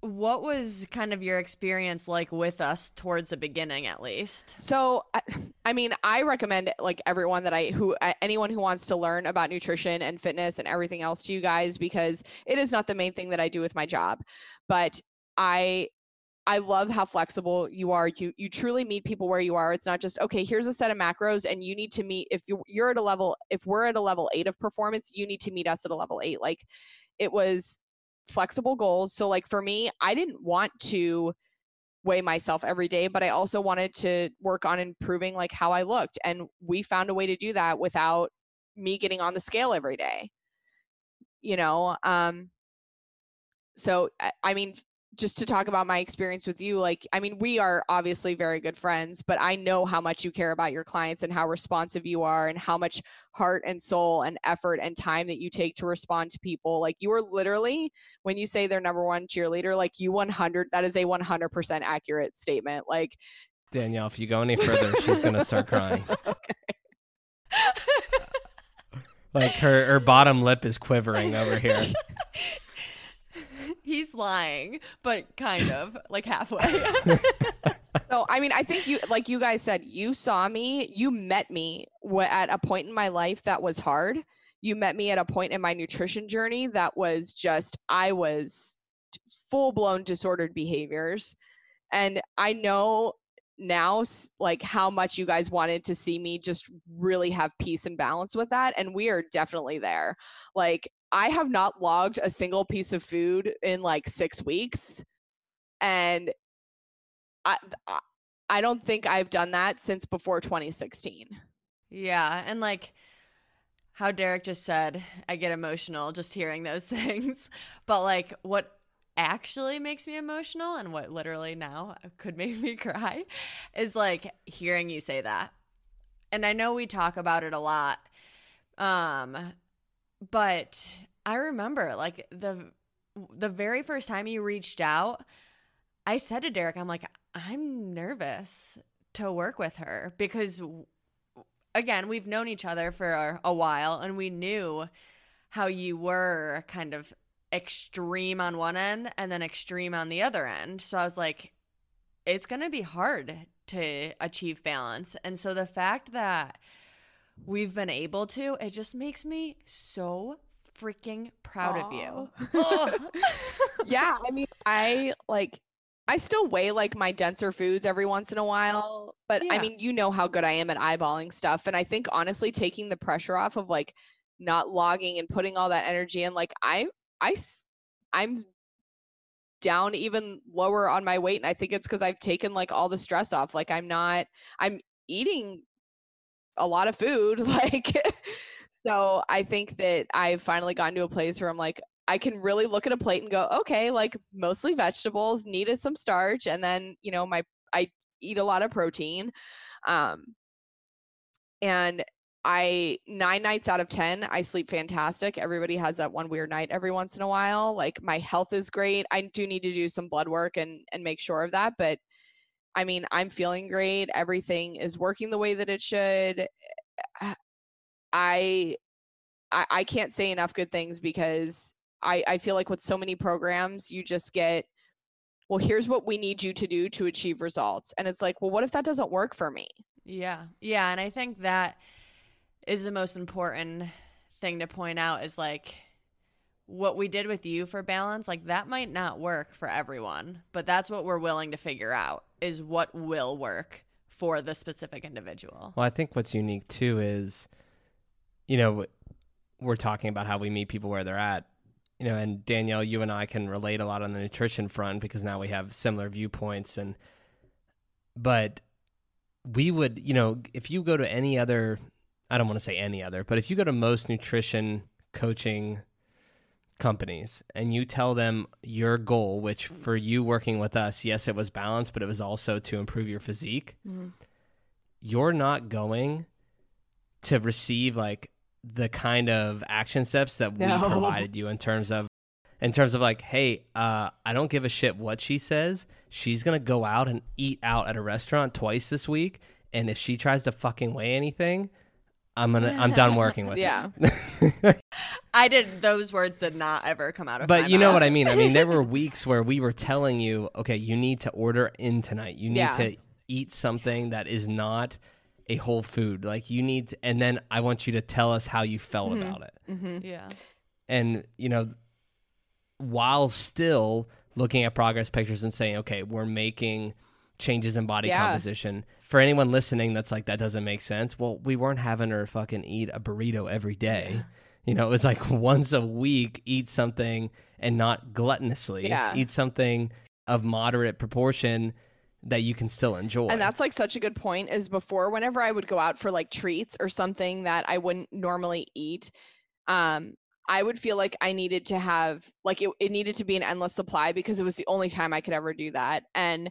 what was kind of your experience like with us towards the beginning at least So, I, mean, I recommend like everyone that I who anyone who wants to learn about nutrition and fitness and everything else to you guys because it is not the main thing that I do with my job, but I I love how flexible you are. You you truly meet people where you are. It's not just okay. Here's a set of macros, and you need to meet. If you you're at a level, if we're at a level eight of performance, you need to meet us at a level eight. Like it was flexible goals. So like for me, I didn't want to weigh myself every day, but I also wanted to work on improving like how I looked. And we found a way to do that without me getting on the scale every day. You know, um so I, I mean just to talk about my experience with you like i mean we are obviously very good friends but i know how much you care about your clients and how responsive you are and how much heart and soul and effort and time that you take to respond to people like you are literally when you say they're number one cheerleader like you 100 that is a 100% accurate statement like Danielle, if you go any further, she's gonna start crying. Like her her bottom lip is quivering over here. He's lying but kind of like halfway. So i mean i think you like you guys said you saw me you met me at a point in my life that was hard. You met me at a point in my nutrition journey that was just i was full blown disordered behaviors. And i know now like how much you guys wanted to see me just really have peace and balance with that and we are definitely there like i have not logged a single piece of food in like 6 weeks and i i don't think i've done that since before 2016 yeah and like how Derek just said, I get emotional just hearing those things. But like what actually makes me emotional and what literally now could make me cry is like hearing you say that. And I know we talk about it a lot. Um but I remember like the the very first time you reached out, I said to Derek, I'm like, I'm nervous to work with her because again, we've known each other for a, while and we knew how you were kind of extreme on one end and then extreme on the other end. So I was like, it's going to be hard to achieve balance. And so the fact that we've been able to, it just makes me so freaking proud Aw. of you. yeah i mean i like i still weigh like my denser foods every once in a while but i mean you know how good i am at eyeballing stuff and i think honestly taking the pressure off of like not logging and putting all that energy in like i i i'm down even lower on my weight and i think it's because i've taken like all the stress off like i'm not i'm eating a lot of food like so i think that i've finally gotten to a place where i'm like i can really look at a plate and go okay like mostly vegetables needed some starch and then you know my i eat a lot of protein um and I nine nights out of 10, I sleep fantastic. Everybody has that one weird night every once in a while. Like my health is great. I do need to do some blood work and and make sure of that, but I mean, I'm feeling great. Everything is working the way that it should. Eh, I I, I can't say enough good things because I, I feel like with so many programs, you just get, well, here's what we need you to do to achieve results. And it's like, well, what if that doesn't work for me? Yeah. Yeah. And I think that is the most important thing to point out is like what we did with you for balance, like that might not work for everyone, but that's what we're willing to figure out is what will work for the specific individual. Well, I think what's unique too is, you know, we're talking about how we meet people where they're at. You know, and Danielle, you and I can relate a lot on the nutrition front because now we have similar viewpoints and but we would, you know, if you go to any other I don't want to say any other, but if you go to most nutrition coaching companies and you tell them your goal, which for you working with us, yes, it was balance, but it was also to improve your physique, you're not going to receive like the kind of action steps that we provided you in terms of in terms of like hey uh, i don't give a shit what she says. She's gonna go out and eat out at a restaurant twice this week and if she tries to fucking weigh anything i'm gonna i'm done working with Yeah. her. I did those words did not ever come out of but my you know mouth. what I mean. I mean, there were weeks where we were telling you, okay, you need to order in tonight. You need Yeah. to eat something that is not a whole food. Like you need, to, and then I want you to tell us how you felt Mhm. about it. hmm Yeah. And you know, while still looking at progress pictures and saying, okay, we're making changes in body Yeah. composition. For anyone listening, that's like that doesn't make sense. Well, we weren't having her fucking eat a burrito every day. You know, it was like once a week, eat something and not gluttonously. Yeah. Eat something of moderate proportion that you can still enjoy. And that's like such a good point is before whenever I would go out for like treats or something that I wouldn't normally eat, um, I would feel like I needed to have like it, it needed to be an endless supply because it was the only time I could ever do that. And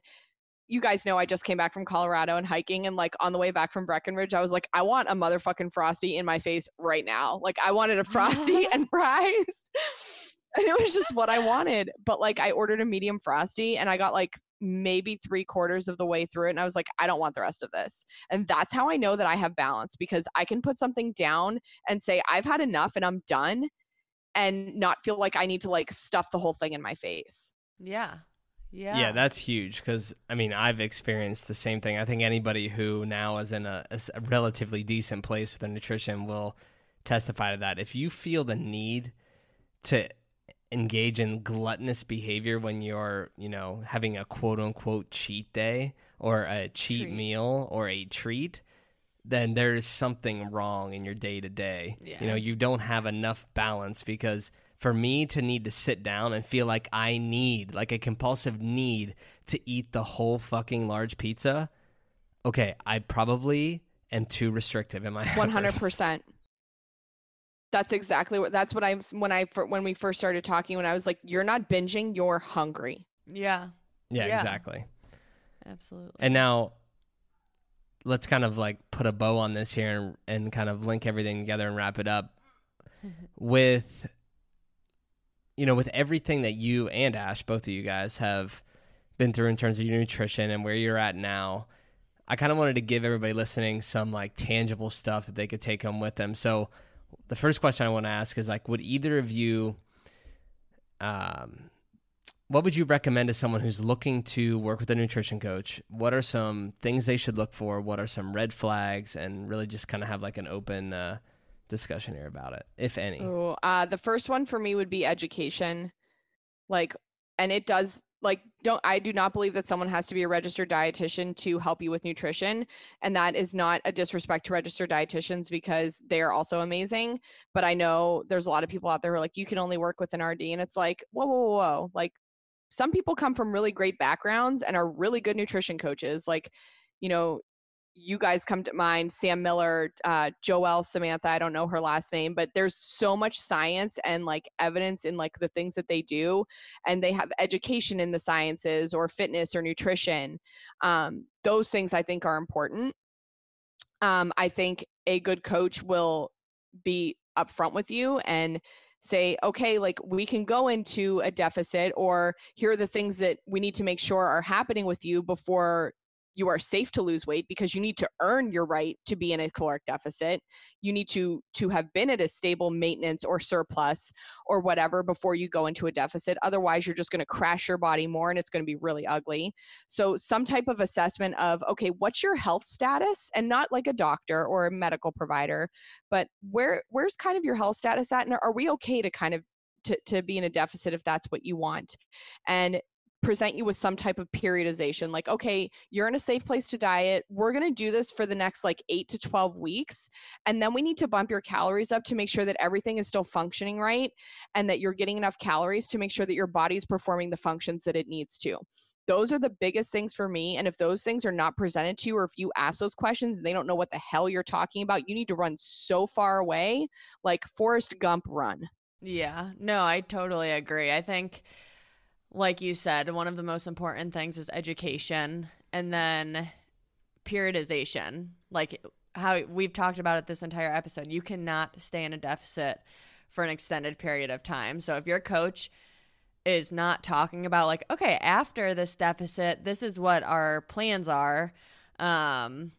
you guys know I just came back from Colorado and hiking and like on the way back from Breckenridge, I was like, I want a motherfucking frosty in my face right now. Like I wanted a frosty and fries. And it was just what I wanted. But like I ordered a medium frosty and I got like maybe three quarters of the way through it. And I was like, I don't want the rest of this. And that's how I know that I have balance because I can put something down and say, I've had enough and I'm done and not feel like I need to like stuff the whole thing in my face. Yeah. Yeah. Yeah, that's huge because I mean I've experienced the same thing. I think anybody who now is in a relatively decent place with their nutrition will testify to that. If you feel the need to engage in gluttonous behavior when you're, you know, having a quote unquote cheat day or a cheat Treat. meal or a treat, then there's something wrong in your day to day. You know, you don't have enough balance because for me to need to sit down and feel like I need, like a compulsive need to eat the whole fucking large pizza, okay, I probably am too restrictive in my 100%. That's exactly what. That's what I was when I when we first started talking. When I was like, "You're not binging. You're hungry." Yeah. Yeah, Yeah. exactly. Absolutely. And now let's kind of like put a bow on this here and, and kind of link everything together and wrap it up with you know with everything that you and Ash both of you guys have been through in terms of your nutrition and where you're at now I kind of wanted to give everybody listening some like tangible stuff that they could take home with them so the first question I want to ask is like would either of you um what would you recommend to someone who's looking to work with a nutrition coach? What are some things they should look for? What are some red flags? And really just kind of have like an open uh, discussion here about it, if any. Oh, uh, the first one for me would be education. Like, and it does like don't I do not believe that someone has to be a registered dietitian to help you with nutrition, and that is not a disrespect to registered dietitians because they are also amazing. But I know there's a lot of people out there who are like, you can only work with an RD, and it's like, whoa, whoa, whoa, whoa. like some people come from really great backgrounds and are really good nutrition coaches. Like, you know, you guys come to mind sam miller uh, samantha i don't know her last name but there's so much science and like evidence in like the things that they do and they have education in the sciences or fitness or nutrition um, those things i think are important. Um, i think a good coach will be upfront with you and say okay like we can go into a deficit or here are the things that we need to make sure are happening with you before you are safe to lose weight because you need to earn your right to be in a caloric deficit. You need to to have been at a stable maintenance or surplus or whatever before you go into a deficit. Otherwise you're just going to crash your body more and it's going to be really ugly. So some type of assessment of okay what's your health status? and not like a doctor or a medical provider but where where's kind of your health status at and are we okay to kind of to, to be in a deficit if that's what you want? And present you with some type of periodization like okay you're in a safe place to diet. We're going to do this for the next like 8 to 12 weeks and then we need to bump your calories up to make sure that everything is still functioning right and that you're getting enough calories to make sure that your body's performing the functions that it needs to. Those are the biggest things for me and if those things are not presented to you or if you ask those questions and they don't know what the hell you're talking about you need to run so far away like Forrest Gump run. Yeah, no, I totally agree. I think, like you said, one of the most important things is education and then periodization. Like how we've talked about it this entire episode, you cannot stay in a deficit for an extended period of time. So if your coach is not talking about like okay after this deficit this is what our plans are um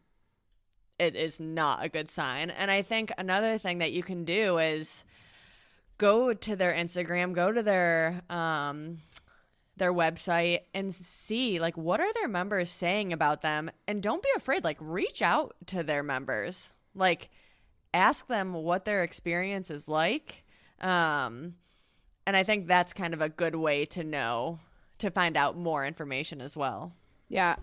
it is not a good sign and i think another thing that you can do is go to their Instagram, go to their um their website and see like what are their members saying about them and don't be afraid like reach out to their members. Like ask them what their experience is like. Um and I think that's kind of a good way to know to find out more information as well. Yeah.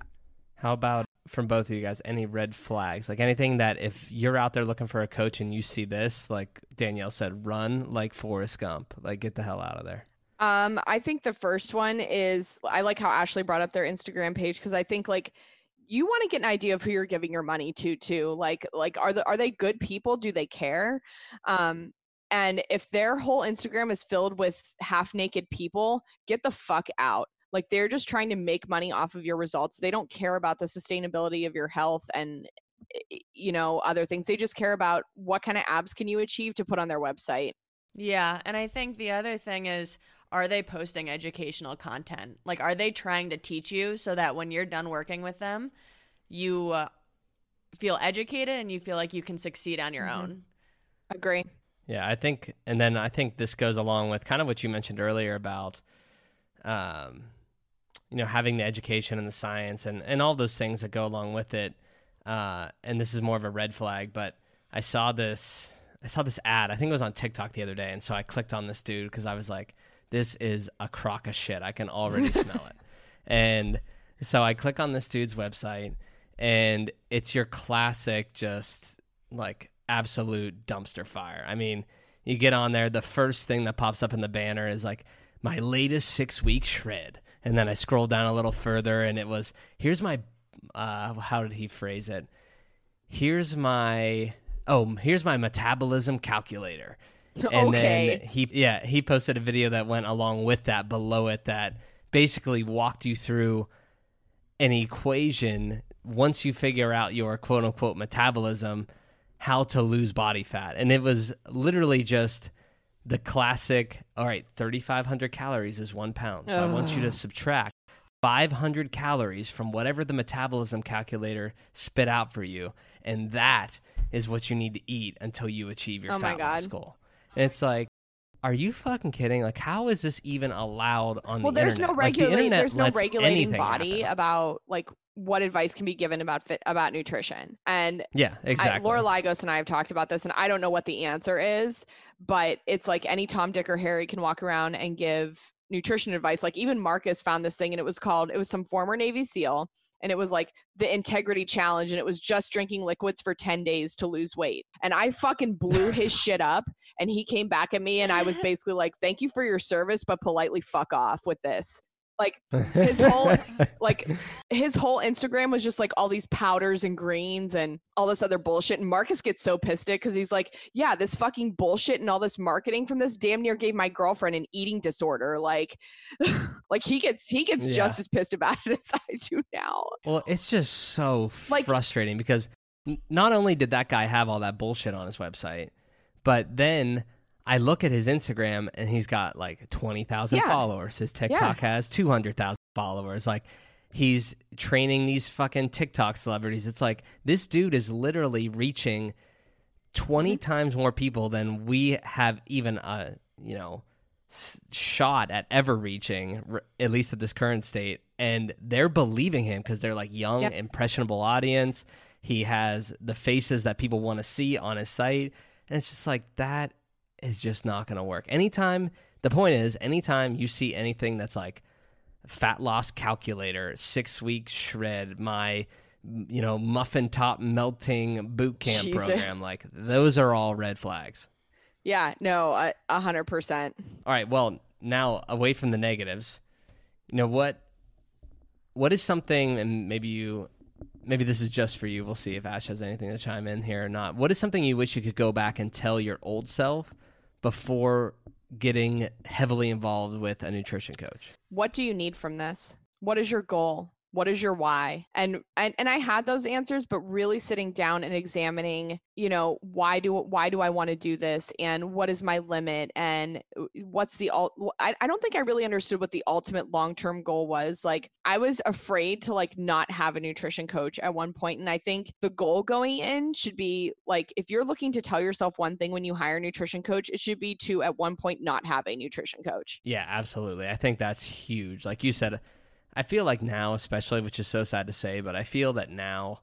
How about from both of you guys any red flags? Like anything that if you're out there looking for a coach and you see this, like Danielle said, run like Forrest Gump. Like get the hell out of there. Um, I think the first one is I like how Ashley brought up their Instagram page because I think like you want to get an idea of who you're giving your money to too. Like like are the are they good people? Do they care? Um, and if their whole Instagram is filled with half naked people, get the fuck out. Like they're just trying to make money off of your results. They don't care about the sustainability of your health and you know other things. They just care about what kind of abs can you achieve to put on their website. Yeah, and I think the other thing is are they posting educational content? Like, are they trying to teach you so that when you're done working with them, you uh, feel educated and you feel like you can succeed on your mm-hmm. own? Agree. Yeah, I think, and then I think this goes along with kind of what you mentioned earlier about, um, you know, having the education and the science and, and all those things that go along with it. Uh, and this is more of a red flag, but I saw this, I saw this ad. I think it was on TikTok the other day, and so I clicked on this dude because I was like, this is a crock of shit. I can already smell it. And so I click on this dude's website, and it's your classic, just like absolute dumpster fire. I mean, you get on there, the first thing that pops up in the banner is like, my latest six week shred. And then I scroll down a little further, and it was, here's my, uh, how did he phrase it? Here's my, oh, here's my metabolism calculator And okay. then he yeah, he posted a video that went along with that below it that basically walked you through an equation once you figure out your quote unquote metabolism, how to lose body fat. And it was literally just the classic, all right, 3,500 calories is one pound. So Ugh. I want you to subtract 500 calories from whatever the metabolism calculator spit out for you. And that is what you need to eat until you achieve your oh fat loss goal. And it's like, are you fucking kidding? Like, how is this even allowed on well, the there's internet? no regulating. Like, the there's no regulating body happen. about like what advice can be given about fit about nutrition. And yeah, exactly. I, Laura Lygos and I have talked about this, and I don't know what the answer is, but it's like any Tom, Dick, or Harry can walk around and give nutrition advice. Like even Marcus found this thing, and it was called. It was some former Navy SEAL and it was like the integrity challenge and it was just drinking liquids for 10 days to lose weight and i fucking blew his shit up and he came back at me and i was basically like thank you for your service but politely fuck off with this like his whole like his whole Instagram was just like all these powders and greens and all this other bullshit. And Marcus gets so pissed at because he's like, yeah, this fucking bullshit and all this marketing from this damn near gave my girlfriend an eating disorder. Like, like he gets he gets yeah. just as pissed about it as I do now. Well, it's just so like, frustrating because not only did that guy have all that bullshit on his website, but then I look at his Instagram and he's got like 20,000 yeah. followers. His TikTok yeah. has 200,000 followers. Like he's training these fucking TikTok celebrities. It's like this dude is literally reaching 20 mm-hmm. times more people than we have even a, you know, shot at ever reaching at least at this current state and they're believing him because they're like young yep. impressionable audience he has the faces that people want to see on his site and it's just like that is just not going to work. Anytime, the point is, anytime you see anything that's like fat loss calculator, six week shred, my, you know, muffin top melting boot camp Jesus. program, like those are all red flags. Yeah, no, a hundred percent. All right. Well, now away from the negatives, you know what? What is something, and maybe you, maybe this is just for you. We'll see if Ash has anything to chime in here or not. What is something you wish you could go back and tell your old self before getting heavily involved with a nutrition coach. What do you need from this? What is your goal? What is your why? And, and and i had those answers but really sitting down and examining you know why do why do i want to do this? And what is my limit? And uh, what's the I, I don't think i really understood what the ultimate long-term goal was. Like i was afraid to like not have a nutrition coach at one point and i think the goal going in should be like if you're looking to tell yourself one thing when you hire a nutrition coach it should be to at one point not have a nutrition coach. Yeah absolutely. I think that's huge. Like you said I feel like now, especially, which is so sad to say, but I feel that now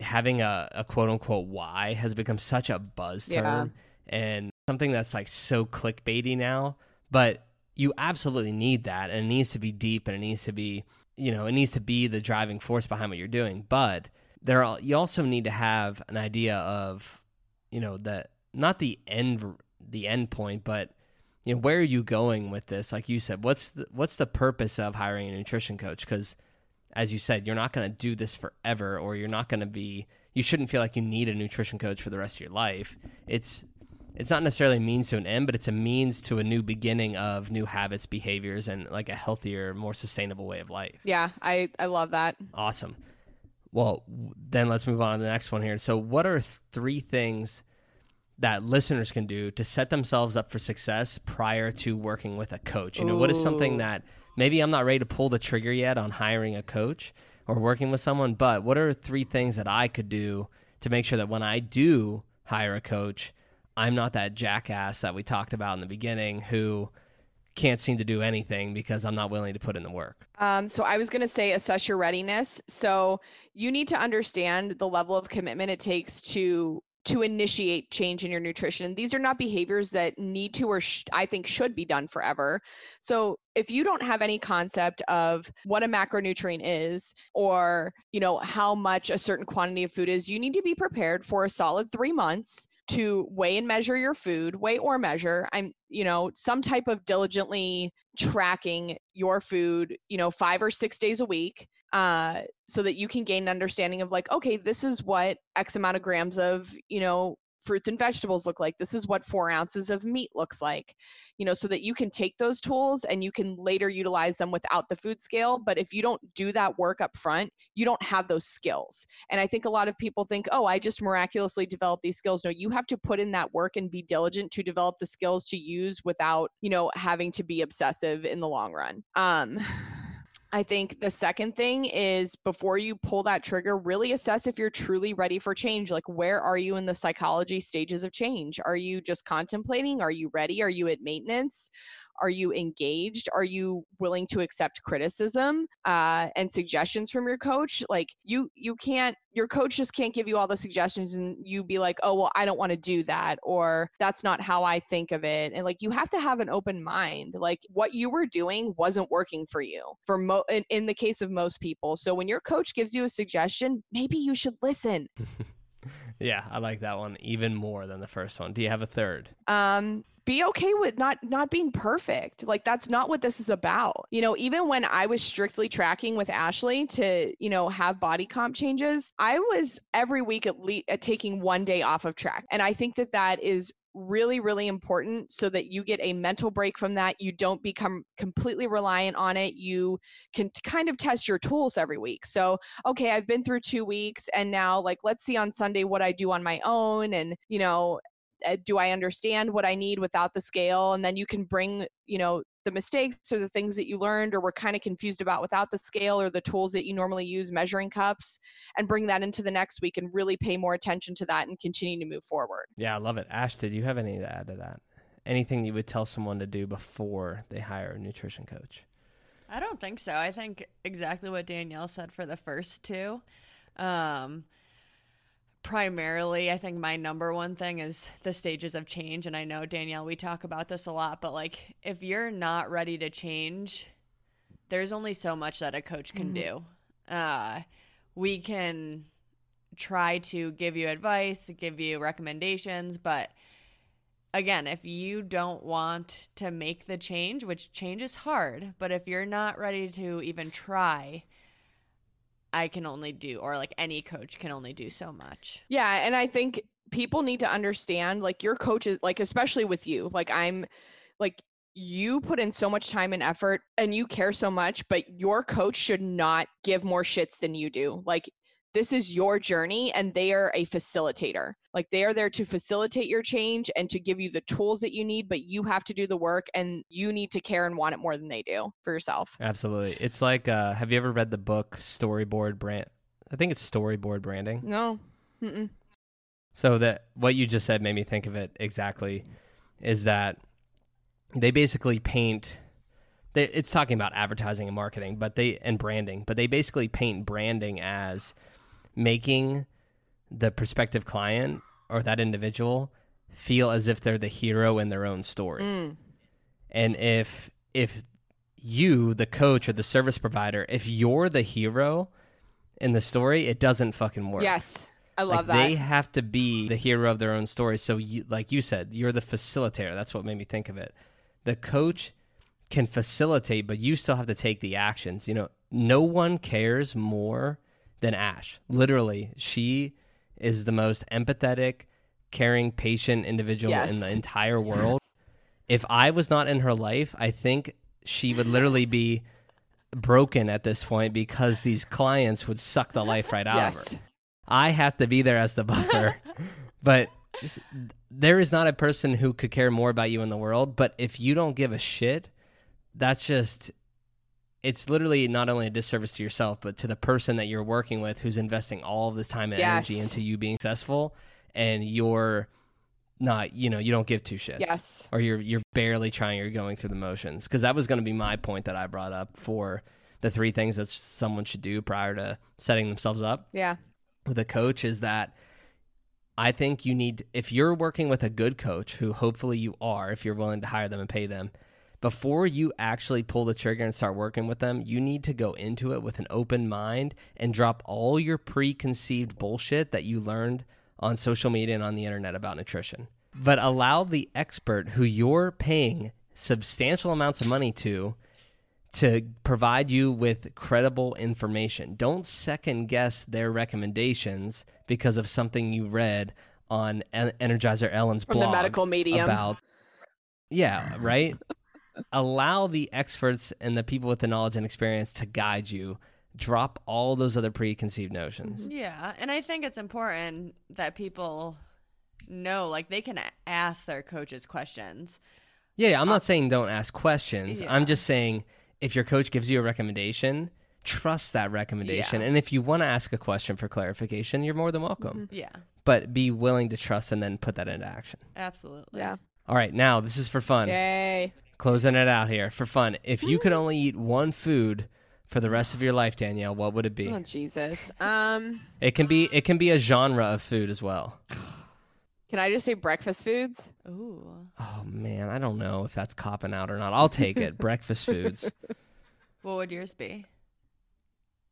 having a, a quote unquote why has become such a buzz term yeah. and something that's like so clickbaity now. But you absolutely need that, and it needs to be deep, and it needs to be, you know, it needs to be the driving force behind what you're doing. But there, are, you also need to have an idea of, you know, the not the end, the end point, but you know where are you going with this? Like you said what's the, what's the purpose of hiring a nutrition coach? Because as you said you're not going to do this forever or you're not going to be you shouldn't feel like you need a nutrition coach for the rest of your life. It's it's not necessarily a means to an end but it's a means to a new beginning of new habits behaviors and like a healthier more sustainable way of life. Yeah i i love that. Awesome. Well then let's move on to the next one here. So what are three things that listeners can do to set themselves up for success prior to working with a coach? You know, Ooh. what is something that maybe I'm not ready to pull the trigger yet on hiring a coach or working with someone, but what are three things that I could do to make sure that when I do hire a coach, I'm not that jackass that we talked about in the beginning who can't seem to do anything because I'm not willing to put in the work. Um, so I was going to say assess your readiness. So you need to understand the level of commitment it takes to to initiate change in your nutrition. These are not behaviors that need to or sh- I think should be done forever. So if you don't have any concept of what a macronutrient is or, you know, how much a certain quantity of food is, you need to be prepared for a solid 3 months to weigh and measure your food, weigh or measure. I'm, you know, some type of diligently tracking your food, you know, 5 or 6 days a week uh, so that you can gain an understanding of like, okay, this is what X amount of grams of, you know, fruits and vegetables look like. This is what four ounces of meat looks like, you know, so that you can take those tools and you can later utilize them without the food scale. But if you don't do that work up front, you don't have those skills. And I think a lot of people think, oh, I just miraculously develop these skills. No, you have to put in that work and be diligent to develop the skills to use without, you know, having to be obsessive in the long run. Um, I think the second thing is before you pull that trigger, really assess if you're truly ready for change. Like, where are you in the psychology stages of change? Are you just contemplating? Are you ready? Are you at maintenance? Are you engaged? Are you willing to accept criticism uh, and suggestions from your coach? Like you, you can't. Your coach just can't give you all the suggestions, and you be like, "Oh, well, I don't want to do that," or "That's not how I think of it." And like, you have to have an open mind. Like, what you were doing wasn't working for you. For mo, in, in the case of most people. So when your coach gives you a suggestion, maybe you should listen. yeah, I like that one even more than the first one. Do you have a third? Um, be okay with not not being perfect. Like that's not what this is about. You know even when i was strictly tracking with ashley to you know have body comp changes i was every week at least at taking one day off of track. And i think that that is really really important so that you get a mental break from that. You don't become completely reliant on it. You can kind of test your tools every week. So okay i've been through 2 weeks and now like let's see on sunday what i do on my own and you know uh, do I understand what I need without the scale? And then you can bring, you know, the mistakes or the things that you learned or were kind of confused about without the scale or the tools that you normally use, measuring cups, and bring that into the next week and really pay more attention to that and continue to move forward. Yeah, I love it. Ash, did you have any to add to that? Anything you would tell someone to do before they hire a nutrition coach? I don't think so. I think exactly what Danielle said for the first two. Um, primarily, I think my number one thing is the stages of change. And I know, Danielle, we talk about this a lot, but like if you're not ready to change, there's only so much that a coach can mm-hmm. do. Uh, we can try to give you advice, give you recommendations, but again, if you don't want to make the change, which change is hard, but if you're not ready to even try, I can only do, or like any coach can only do so much. Yeah. And I think people need to understand like your coaches, like, especially with you, like, I'm like, you put in so much time and effort and you care so much, but your coach should not give more shits than you do. Like this is your journey and they are a facilitator. Like they are there to facilitate your change and to give you the tools that you need, but you have to do the work and you need to care and want it more than they do for yourself. Absolutely. It's like, uh, have you ever read the book Storyboard Brand? I think it's Storyboard Branding. No. Mm-mm. So that what you just said made me think of it exactly. Is that they basically paint. They, it's talking about advertising and marketing, but they and branding, but they basically paint branding as making the prospective client or that individual feel as if they're the hero in their own story. Mm. And if if you, the coach or the service provider, if you're the hero in the story, it doesn't fucking work. Yes. I love like, that. They have to be the hero of their own story. So, you, like you said, you're the facilitator. That's what made me think of it. The coach can facilitate, but you still have to take the actions. You know, no one cares more than Ash. Literally, she is the most empathetic, caring, patient individual Yes. in the entire world. if I was not in her life, I think she would literally be broken at this point because these clients would suck the life right out of yes. her. I have to be there as the buffer. but there is not a person who could care more about you in the world. But if you don't give a shit, that's just, it's literally not only a disservice to yourself, but to the person that you're working with who's investing all of this time and energy into you being successful. And you're not, you know, you don't give two shits Yes. or you're you're barely trying you're going through the motions because that was going to be my point that i brought up for the three things that someone should do prior to setting themselves up Yeah. with a coach is that i think you need if you're working with a good coach who hopefully you are if you're willing to hire them and pay them before you actually pull the trigger and start working with them you need to go into it with an open mind and drop all your preconceived bullshit that you learned on social media and on the internet about nutrition but allow the expert who you're paying substantial amounts of money to to provide you with credible information. Don't second guess their recommendations because of something you read on Energizer Ellen's From blog the medical medium. about Yeah, right? Allow the experts and the people with the knowledge and experience to guide you. Drop all those other preconceived notions. Mm-hmm. Yeah, and I think it's important that people know, like, they can ask their coaches questions. Yeah, yeah, I'm not uh, saying don't ask questions. yeah. I'm just saying if your coach gives you a recommendation, trust that recommendation. Yeah. And if you want to ask a question for clarification, you're more than welcome. Mm-hmm. Yeah, But be willing to trust and then put that into action. absolutely. Yeah. All right, now this is for fun. Yay. Closing it out here for fun. If you could only eat one food for the rest of your life, Danielle, what would it be? Oh Jesus. Um It can be it can be a genre of food as well. can I just say breakfast foods? Ooh. Oh man, I don't know if that's copping out or not. I'll take it. Breakfast foods. What would yours be?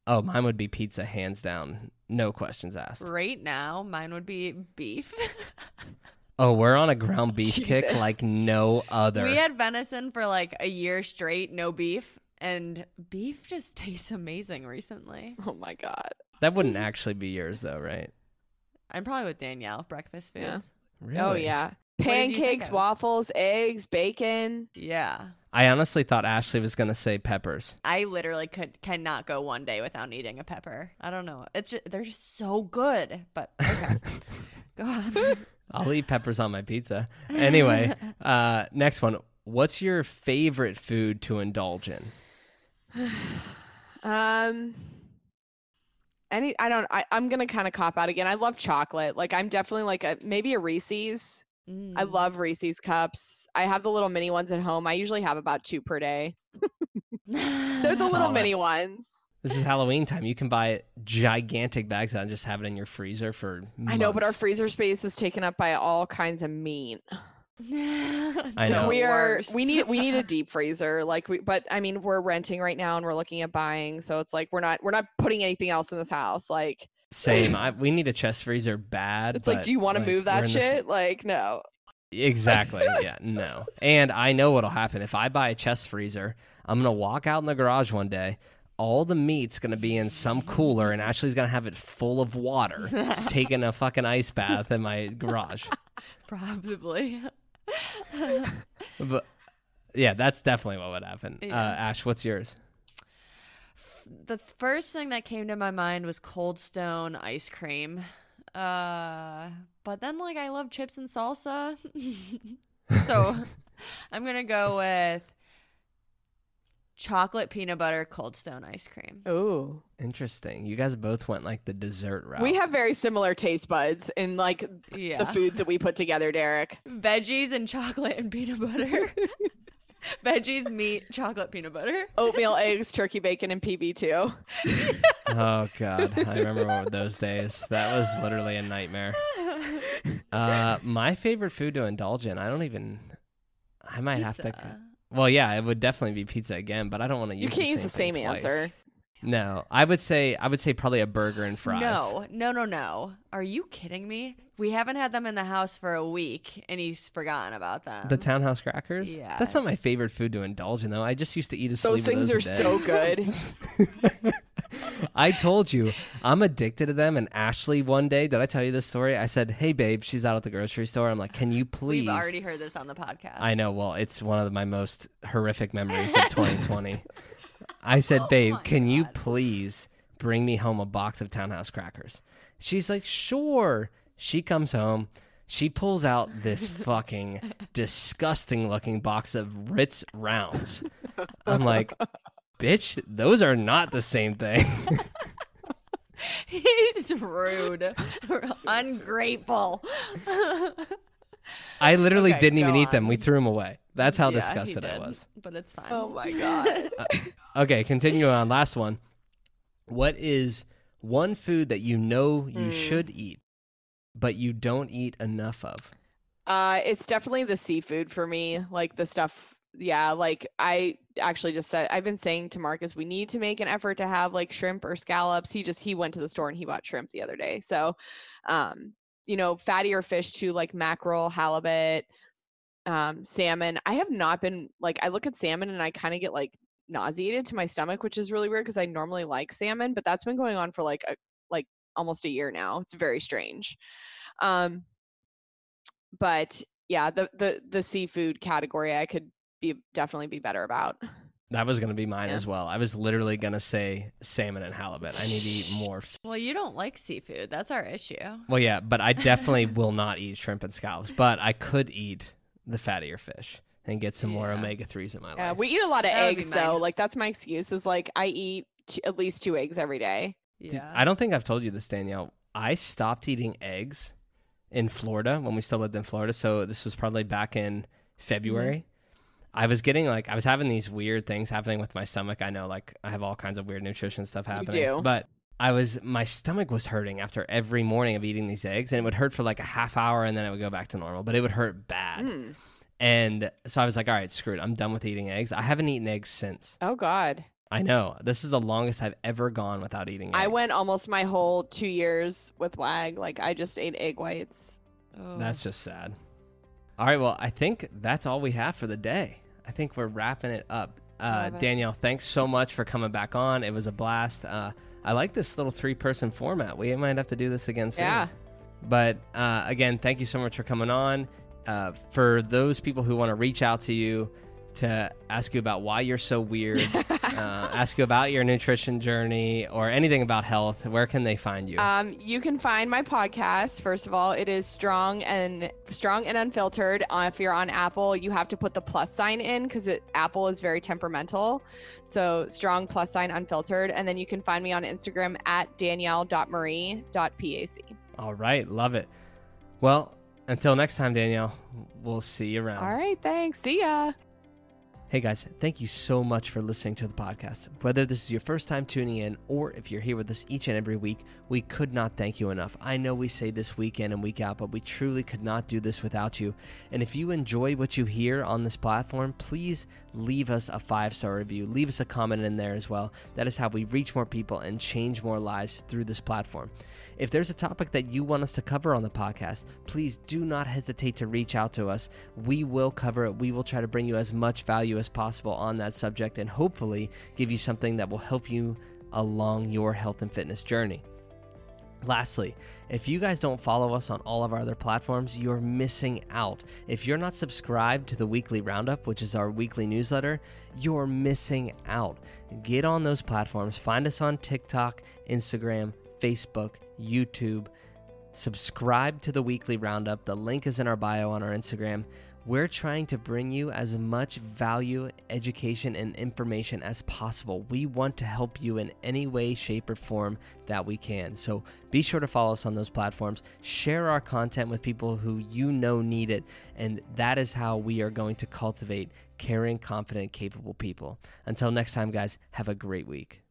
Oh, mine would be pizza, hands down. No questions asked. Right now, mine would be beef. Oh, we're on a ground beef kick like no other. we had venison for like a year straight, no beef, and beef just tastes amazing recently. Oh my god. that wouldn't actually be yours though, right? I'm probably with Danielle. Breakfast food. Yeah. Really? Oh yeah. did you think Pancakes, waffles, eggs, bacon. Yeah. I honestly thought Ashley was gonna say peppers. I literally could cannot go one day without eating a pepper. I don't know. It's just, they're just so good. But okay, go on. I'll eat peppers on my pizza. Anyway, uh, next one. What's your favorite food to indulge in? Um any I don't I, I'm gonna kind of cop out again. I love chocolate. Like I'm definitely like a maybe a Reese's. I Mm. love Reese's cups. I have the little mini ones at home. I usually have about two per day. They're the little mini ones. This is Halloween time. You can buy gigantic bags of that and just have it in your freezer for. I know, but our freezer space is taken up by all kinds of meat. I know. We are we need we need a deep freezer. Like we but I mean we're renting right now and we're looking at buying. So it's like we're not we're not putting anything else in this house. Like Same. I, we need a chest freezer bad. it's like, do you want to like, move that in this- shit? Like no. Exactly. yeah. No. And I know what'll happen if I buy a chest freezer. I'm gonna walk out in the garage one day. All the meat's gonna be in some cooler, and Ashley's gonna have it full of water, taking a fucking ice bath in my garage. Probably. But Yeah, that's definitely what would happen. Uh, Ash, what's yours? The first thing that came to my mind was Cold Stone ice cream. Uh, but then like I love chips and salsa. so I'm going to go with chocolate peanut butter Cold Stone ice cream. Oh, Interesting. You guys both went like the dessert route. We have very similar taste buds in like Yeah. the foods that we put together, Derek. Veggies and chocolate and peanut butter. Veggies, meat, chocolate, peanut butter. Oatmeal, eggs, turkey bacon, and PB2. Oh god, I remember those days. That was literally a nightmare. Uh, my favorite food to indulge in. I don't even. I might have to. Pizza. Well, yeah, it would definitely be pizza again, but I don't want to use. You can't use the same twice. answer. No, I would say I would say probably a burger and fries. No, no, no, no. Are you kidding me? We haven't had them in the house for a week, and he's forgotten about them. The townhouse crackers? Yeah, That's not my favorite food to indulge in, though. I just used to eat a sleeve Those of things those are a day. so good. I told you, I'm addicted to them. And Ashley, one day, did I tell you this story? I said, "Hey, babe," she's out at the grocery store. I'm like, "Can you please?" We've already heard this on the podcast. I know. Well, it's one of my most horrific memories of 2020. I said, oh "Babe, Oh my can you please bring me home a box of Townhouse crackers?" She's like, "Sure." She comes home. She pulls out this fucking disgusting looking box of Ritz rounds. I'm like, bitch, those are not the same thing. He's rude, ungrateful. I literally Okay, didn't even go eat them. We threw them away. That's how Yeah, disgusted I was. But it's fine. oh my god. Okay, continue on. Last one. What is one food that you know you Mm. should eat, but you don't eat enough of? Uh, it's definitely the seafood for me. Like the stuff, yeah. Like I actually just said, I've been saying to Marcus, we need to make an effort to have like shrimp or scallops. He just he went to the store and he bought shrimp the other day. So, um, you know, fattier fish too, like mackerel, halibut, um, salmon. I have not been like I look at salmon and I kind of get like nauseated to my stomach, which is really weird because I normally like salmon, but that's been going on for like a like almost a year now. It's very strange. Um, but yeah, the the the seafood category I could be definitely be better about. That was going to be mine Yeah. as well. I was literally going to say salmon and halibut. I need to eat more. F- Well, you don't like seafood. That's our issue. well, yeah, but I definitely will not eat shrimp and scallops, but I could eat the fattier fish and get some more omega 3s in my Yeah, life. we eat a lot of That eggs though. Like that's my excuse is like I eat t- at least two eggs every day. Dude, Yeah. I don't think I've told you this, Danielle. I stopped eating eggs in Florida when we still lived in Florida. So this was probably back in mm-hmm. February. I was getting like I was having these weird things happening with my stomach. I know like I have all kinds of weird nutrition stuff happening. do. But I was my stomach was hurting after every morning of eating these eggs and it would hurt for like a half hour and then it would go back to normal. But it would hurt bad. Mm. And so I was like, all right, screw it. I'm done with eating eggs. I haven't eaten eggs since. Oh God, I know. This is the longest I've ever gone without eating eggs. I went almost my whole two years with WAG. Like I just ate egg whites. Oh. That's just sad. All right, well, I think that's all we have for the day. I think we're wrapping it up. Uh, it. Danielle, thanks so much for coming back on. It was a blast. Uh, I like this little three person format. We might have to do this again soon. Yeah. But uh, again, thank you so much for coming on. Uh, for those people who want to reach out to you to ask you about why you're so weird, uh, ask you about your nutrition journey, or anything about health, where can they find you? Um, you can find my podcast. First of all, it is strong and strong and unfiltered. Uh, if you're on Apple, you have to put the plus sign in because Apple is very temperamental. So strong plus sign unfiltered, and then you can find me on Instagram at danielle.marie.pac. All right, love it. Well, until next time, Danielle, we'll see you around. All right, thanks. See ya. Hey guys, thank you so much for listening to the podcast. Whether this is your first time tuning in or if you're here with us each and every week, we could not thank you enough. I know we say this week in and week out, but we truly could not do this without you. And if you enjoy what you hear on this platform, please leave us a five star review. Leave us a comment in there as well. That is how we reach more people and change more lives through this platform. If there's a topic that you want us to cover on the podcast, please do not hesitate to reach out to us. We will cover it. We will try to bring you as much value as possible on that subject and hopefully give you something that will help you along your health and fitness journey. Lastly, if you guys don't follow us on all of our other platforms, you're missing out. If you're not subscribed to the weekly roundup, which is our weekly newsletter, you're missing out. Get on those platforms. Find us on TikTok, Instagram, Facebook, YouTube. Subscribe to the weekly roundup. The link is in our bio on our Instagram. We're trying to bring you as much value, education, and information as possible. We want to help you in any way, shape, or form that we can. So be sure to follow us on those platforms. Share our content with people who you know need it. And that is how we are going to cultivate caring, confident, capable people. Until next time, guys, have a great week.